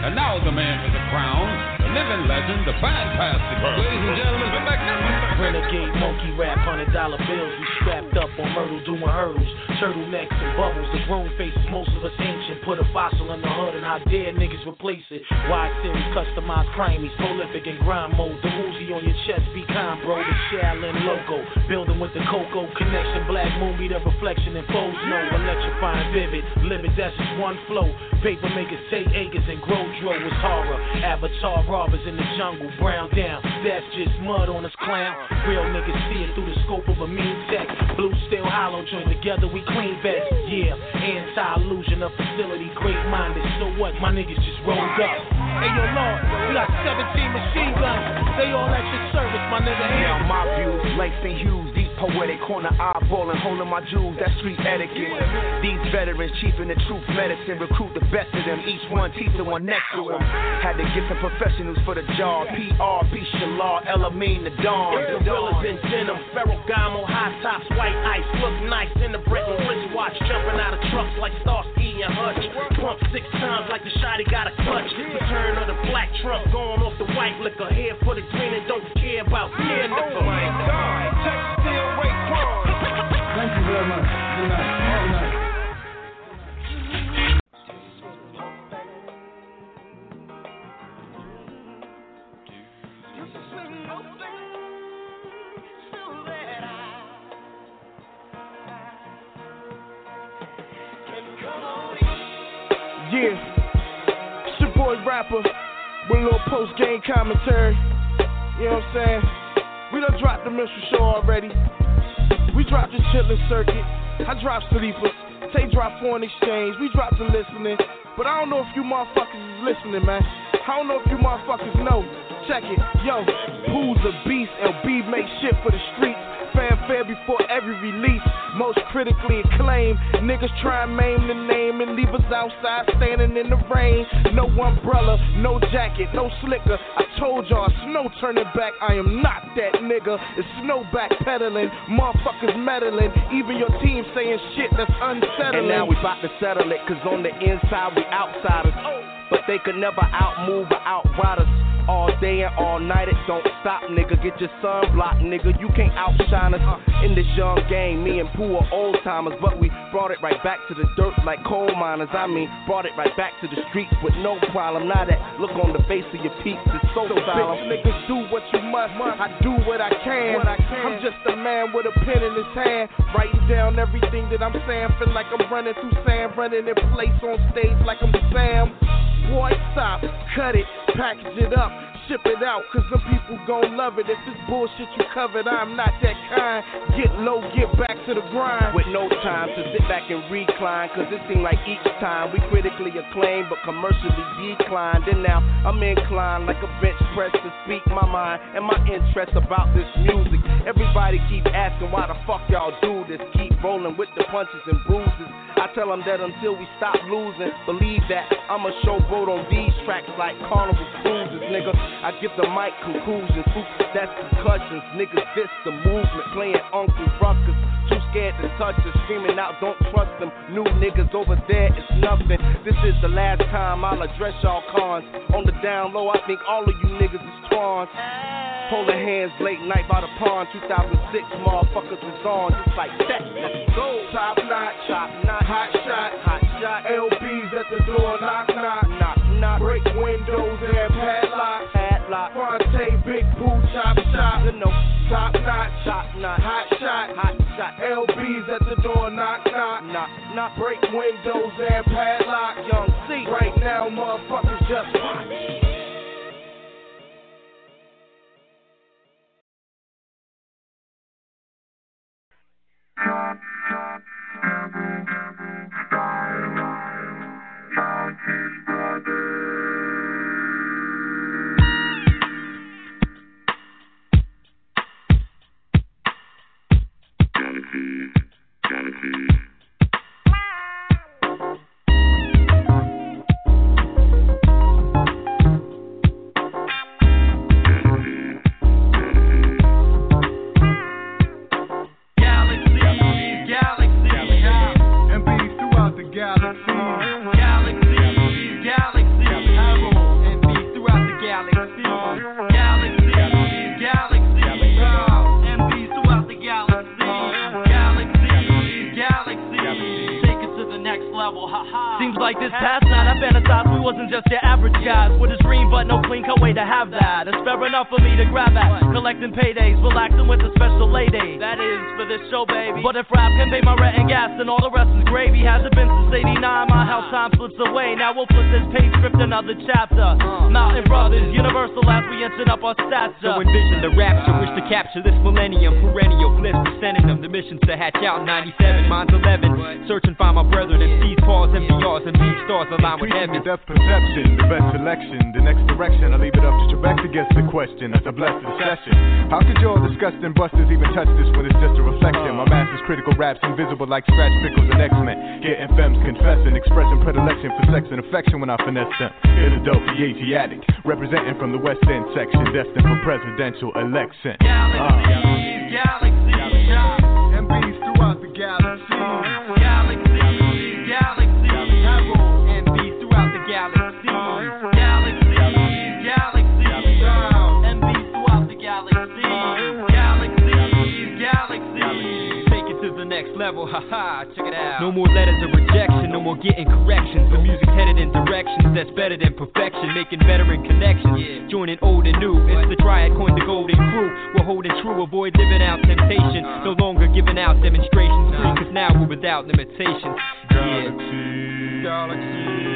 And now the man with the crown, the living legend, the fantastic, ladies and gentlemen, the magnificent. Renegade monkey rap, hundred dollar bills. We strapped up on Myrtle doing hurdles. Turtlenecks and bubbles. The grown faces, most of us ancient. Put a fossil in the hood and how dare niggas replace it. Wide series, customized crimies, prolific in grind mode. The Uzi on your chest, be kind, bro. The Shaolin logo. Building with the Coco connection. Black moon be the reflection and foes know. Electrifying, vivid. Livid, that's just one flow. Paper makers take acres and grow dro was horror. Avatar robbers in the jungle, brown down. That's just mud on us clown. Real niggas see it through the scope of a mean tech. Blue steel hollow joint together, we clean vets. Yeah, anti-illusion of facility, great minded. So what? My niggas just rolled up. Hey yo, Lord, we got 17 machine guns. They all at your service, my nigga. Now my views, Langston Hughes, deep poetic, corner eyeballing, holding my jewels, that's street etiquette. These veterans, chief in the truth medicine, recruit the best of them, each one teach the one next to him. Had to get some professionals for the job, PR, B. Shalar, Elamine, the Dawn. The gorillas in denim, Ferragamo, high tops, white ice, look nice in the Bretton wristwatch, jumping out of trucks like Starsky and Hutch. Pump six times like the shotty got a clutch. Return of the black trunk, going off the white liquor. Here for the green and don't care about peer liquor. Thank you very much. Yeah, boy rapper with a little post game commentary. You know what I'm saying? We done dropped the minstrel show already. We dropped the Chitlin Circuit. I dropped Sleepers. Tay dropped Foreign Exchange. We dropped the listening. But I don't know if you motherfuckers is listening, man. I don't know if you motherfuckers know. Check it. Yo, who's a beast? LB make shit for the streets. fanfare before every release. Most critically acclaimed. Niggas try and maim the name and leave us outside standing in the rain. No umbrella, no jacket, no slicker. I told y'all, snow turning back. I am not that nigga. It's snow back pedaling. Motherfuckers meddling. Even your team saying shit that's unsettling. And now we about to settle it, cause on the inside we outsiders. But they could never outmove or outride us. All day and all night, it don't stop, nigga. Get your sunblock, nigga. You can't outshine us in this young game. Me and Pooh are old timers, but we brought it right back to the dirt like coal miners. I mean, brought it right back to the streets with no problem. Now that look on the face of your peeps is so, So bitch niggas do what you must. I do what I can. I'm just a man with a pen in his hand, writing down everything that I'm saying. Feel like I'm running through sand, running in place on stage like I'm Sam. Boy, stop, cut it, package it up. Ship it out, cause some people gon' love it. If it's bullshit you covered, I'm not that kind. Get low, get back to the grind. With no time to sit back and recline, cause it seemed like each time we critically acclaimed but commercially declined. And now I'm inclined like a bench press to speak my mind and my interest about this music. Everybody keep asking why the fuck y'all do this. Keep rolling with the punches and bruises. I tell them that until we stop losing, believe that I'ma showboat on these tracks like carnival cruises, nigga. I give the mic conclusions, oops, that's concussions, niggas. This the movement, playing Uncle Ruckus. Too scared to touch us, screaming out, don't trust them. New niggas over there, it's nothing. This is the last time I'll address y'all cons. On the down low, I think all of you niggas is twans. Holding hands late night by the pond, 2006, motherfuckers is on, just like that. Let's go. Top notch, top notch, hot shot, hot shot. LBs at the door, knock knock, knock knock. Break windows and padlock, padlock. Phonte, Big Pooh, chop chop. You know, top notch, top notch, hot shot, hot shot. LBs at the door, knock knock, knock knock. Break windows and padlock, young C. Right now, motherfuckers just watch. Galaxies, like this past night I fantasized we wasn't just your average guys with a dream but no clean cut way to have that. It's fair enough for me to grab at, collecting paydays, relaxing with a special lady. That is for this show, baby. But if rap can pay my rent and gas, then all the rest is gravy. Has it been since '89? My how time slips away. Now we'll flip this page, script another chapter. Mountain Brothers, Universal as we inching up our stature. So envision the rapture, wish to capture this millennium, perennial bliss, presenting them. The mission's to hatch out 97, mine's 11. Search and find my brethren, MCs, pause, MBRs, and BRs and B stars align with heaven. Perception, the best selection, the next direction. I leave it up to Trebek to guess the question. That's a blessed session. How could your disgusting busters even touch this when it's just a reflection? My master's critical raps invisible like Skratch Piklz and X-Men. Getting femmes confessing, expressing predilection for sex and affection when I finesse them. Here's a dope Asiatic, representing from the West End section, destined for presidential election. Galaxies, uh. galaxies, MBs throughout the galaxy. Level, haha, check it out. No more letters of rejection, no more getting corrections. The music's headed in directions that's better than perfection, making veteran connections. Joining old and new, it's the triad coined the golden crew. We're holding true, avoid living out temptation. Uh-huh. No longer giving out demonstrations free, cause now we're without limitations. Yeah.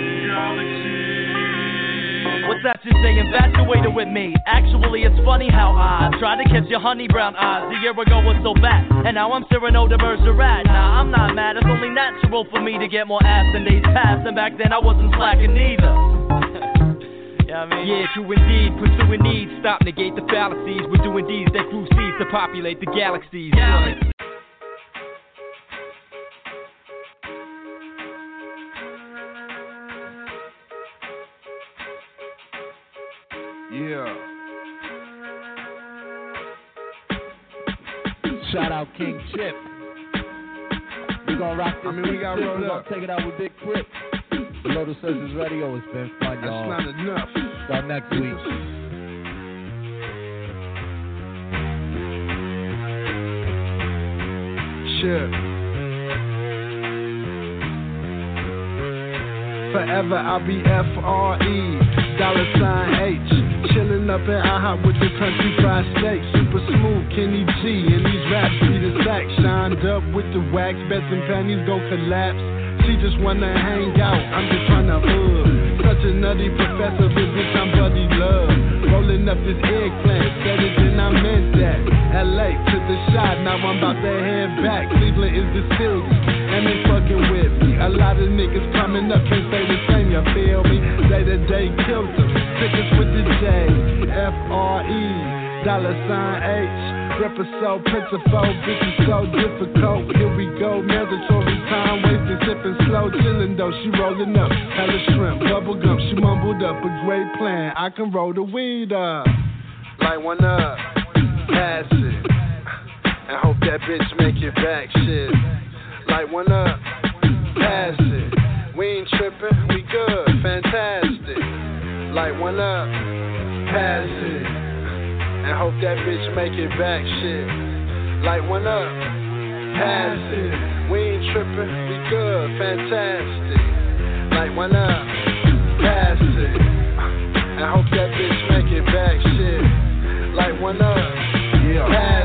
What's that you say? Infatuated with me. Actually, it's funny how I tried to catch your honey brown eyes. A year ago was so bad, and now I'm Cyrano de Bergerac. Nah, I'm not mad. It's only natural for me to get more ass than days past, and back then I wasn't slacking either. Yeah, I mean, Yeah, true indeed. Pursuing needs, stop, negate the fallacies. We're doing deeds that grew seeds to populate the galaxies. Yeah. Out We gonna rock this. I mean, we got Chip. rolled We gonna up. take it out with Big Crit. Below the Surface Radio. It's been fun, That's y'all. That's not enough. Start next week. Shit. Forever I'll be F-R-E, dollar sign H. Chillin' up at IHOP with the country fried steak. Super smooth, Kenny G, and these raps be the sack. Shined up with the wax, bets and panties gon' collapse. She just wanna hang out, I'm just tryna hood. Such a nutty professor, but bitch, I'm buddy love. Rolling up this eggplant, it and I meant that. LA to the shot, now I'm about to head back. Cleveland is the city, and they fucking with. A lot of niggas coming up can't say the same, you feel me? Day to day kills them, tickets with the J, F R E, dollar sign H. Ripper so principal, bitch is so difficult. Here we go, mandatory time wasting, sipping slow, chilling though. She rolling up, hella shrimp, bubble gum. She mumbled up a great plan. I can roll the weed up, like one up, pass it, and hope that bitch make it back. Shit, like one up, pass it. We ain't tripping, we good, fantastic. Like one up, pass it. And hope that bitch make it back, shit. Like one up, pass it. We ain't tripping, we good, fantastic. Like one up, pass it. And hope that bitch make it back, shit. Like one up, pass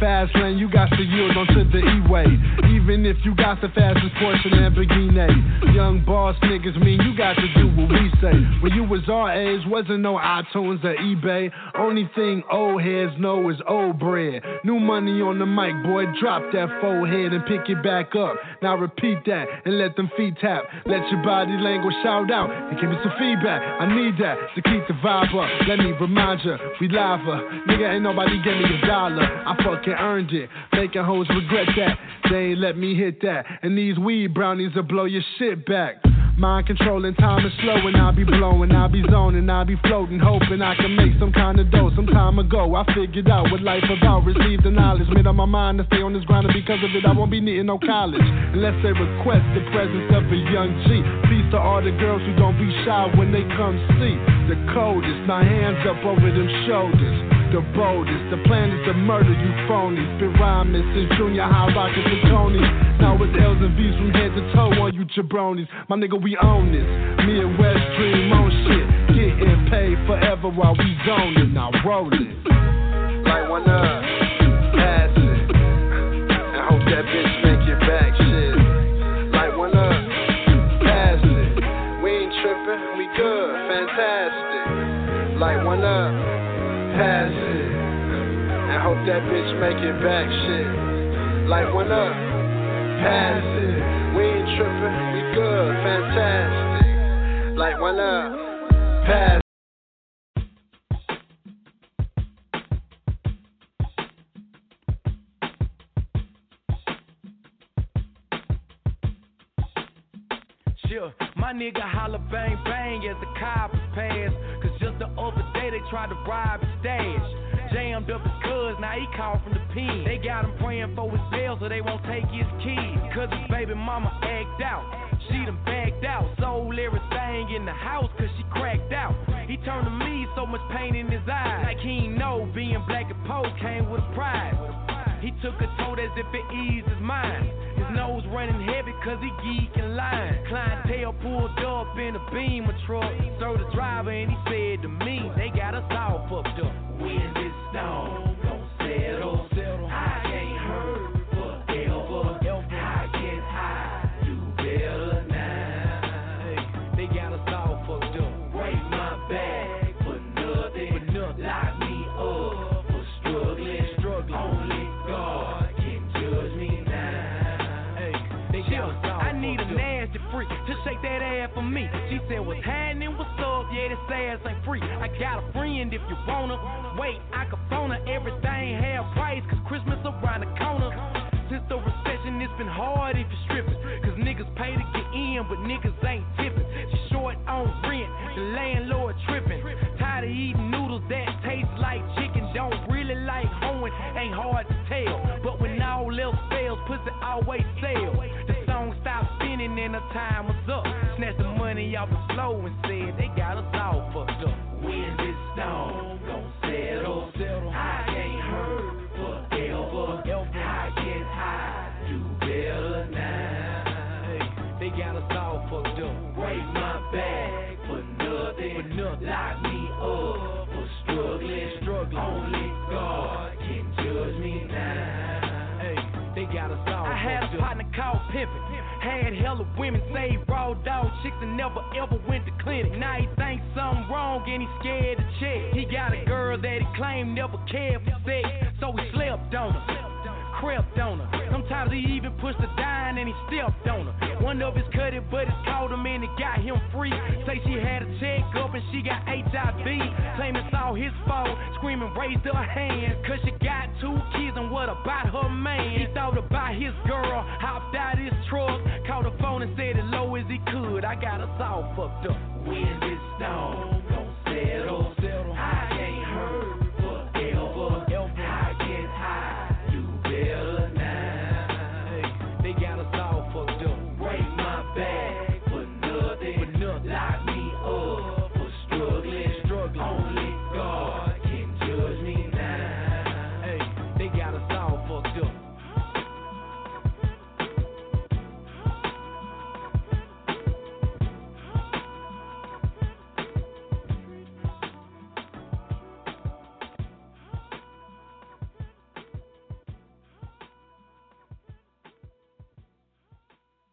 fast lane, you got to yield onto the E-way. Even if you got the fastest Porsche Lamborghini. Young boss niggas mean you got to do what we say. When you was our age, wasn't no iTunes or eBay. Only thing old heads know is old bread. New money on the mic, boy. Drop that forehead and pick it back up. Now repeat that and let them feet tap. Let your body language shout out and give me some feedback. I need that to keep the vibe up. Let me remind ya, we lava. Nigga, ain't nobody give me a dollar. I fucking earned it. Making hoes regret that. They ain't let me hit that. And these weed brownies will blow your shit back. Mind controlling time is slow and I'll be blowing, I'll be zoning, I'll be floating, hoping I can make some kind of dough. Some time ago, I figured out what life about, received the knowledge, made up my mind to stay on this grind, and because of it, I won't be needing no college unless they request the presence of a young G. Peace to all the girls who don't be shy when they come see the coldest. My hands up over them shoulders the boldest. The plan is to murder you phonies. Been rhyming since junior high, rockin' for Tony. Now it's L's and V's from head to toe on you jabronis. My nigga, we own this. Me and West Dream on shit. Getting paid forever while we zoning. Now roll it. Like one up, pass it. And hope that bitch make it back. Shit. Like one up, pass it. We ain't tripping, we good, fantastic. Like one up hope that bitch make it back shit. Like one up, pass it. We ain't tripping, we good, fantastic. Like one up, pass my nigga holla bang bang as the coppers pass. Cause just the other day they tried to rob his stash. Jammed up his cuz, now he called from the pen. They got him praying for his bail so they won't take his keys. Cause his baby mama act out. She done backed out. Sold everything in the house cause she cracked out. He turned to me, so much pain in his eyes. Like he know being black and poor came with a. He took a tote as if it eased his mind. Nose running heavy cause he geek and lying. Clientele pulled up in a beamer truck. So the driver and he said to me, they got us all fucked up. When this storm said, what's happening, what's up? Yeah, this ass ain't free. I got a friend if you wanna. Wait, I can phone her. Everything half price, cause Christmas around the corner. Since the recession, it's been hard if you're stripping. Cause niggas pay to get in, but niggas ain't tipping. She short on rent, the landlord tripping. Tired of eating noodles that taste like chicken. Don't really like hoeing, ain't hard to tell. But when all else fails, pussy always sell. The song stopped spinning and the time was up. Snatched the money off the flow and said they got us all fucked up. When this storm gon' settle, I ain't heard forever. I get high, do better now. Hey, they got us all fucked up. Break my back for nothing. For nothing. Lock me up for struggling. Struggling. Only God can judge me now. Hey, they got us all. I had a partner called Pimpin'. Had hella women say raw dog chicks and never ever went to clinic. Now he thinks something wrong and he scared to check. He got a girl that he claimed never cared for sex, so he slept on her crept on her. Sometimes he even pushed her down and he stepped on her. One of his cut it, but it caught him and it got him free. Say she had a check up and she got HIV. Claim it's all his fault, screaming, raised her hand. Cause she got two kids and what about her man? He thought about his girl, hopped out his truck, called the phone and said as low as he could. I got us all fucked up. When this storm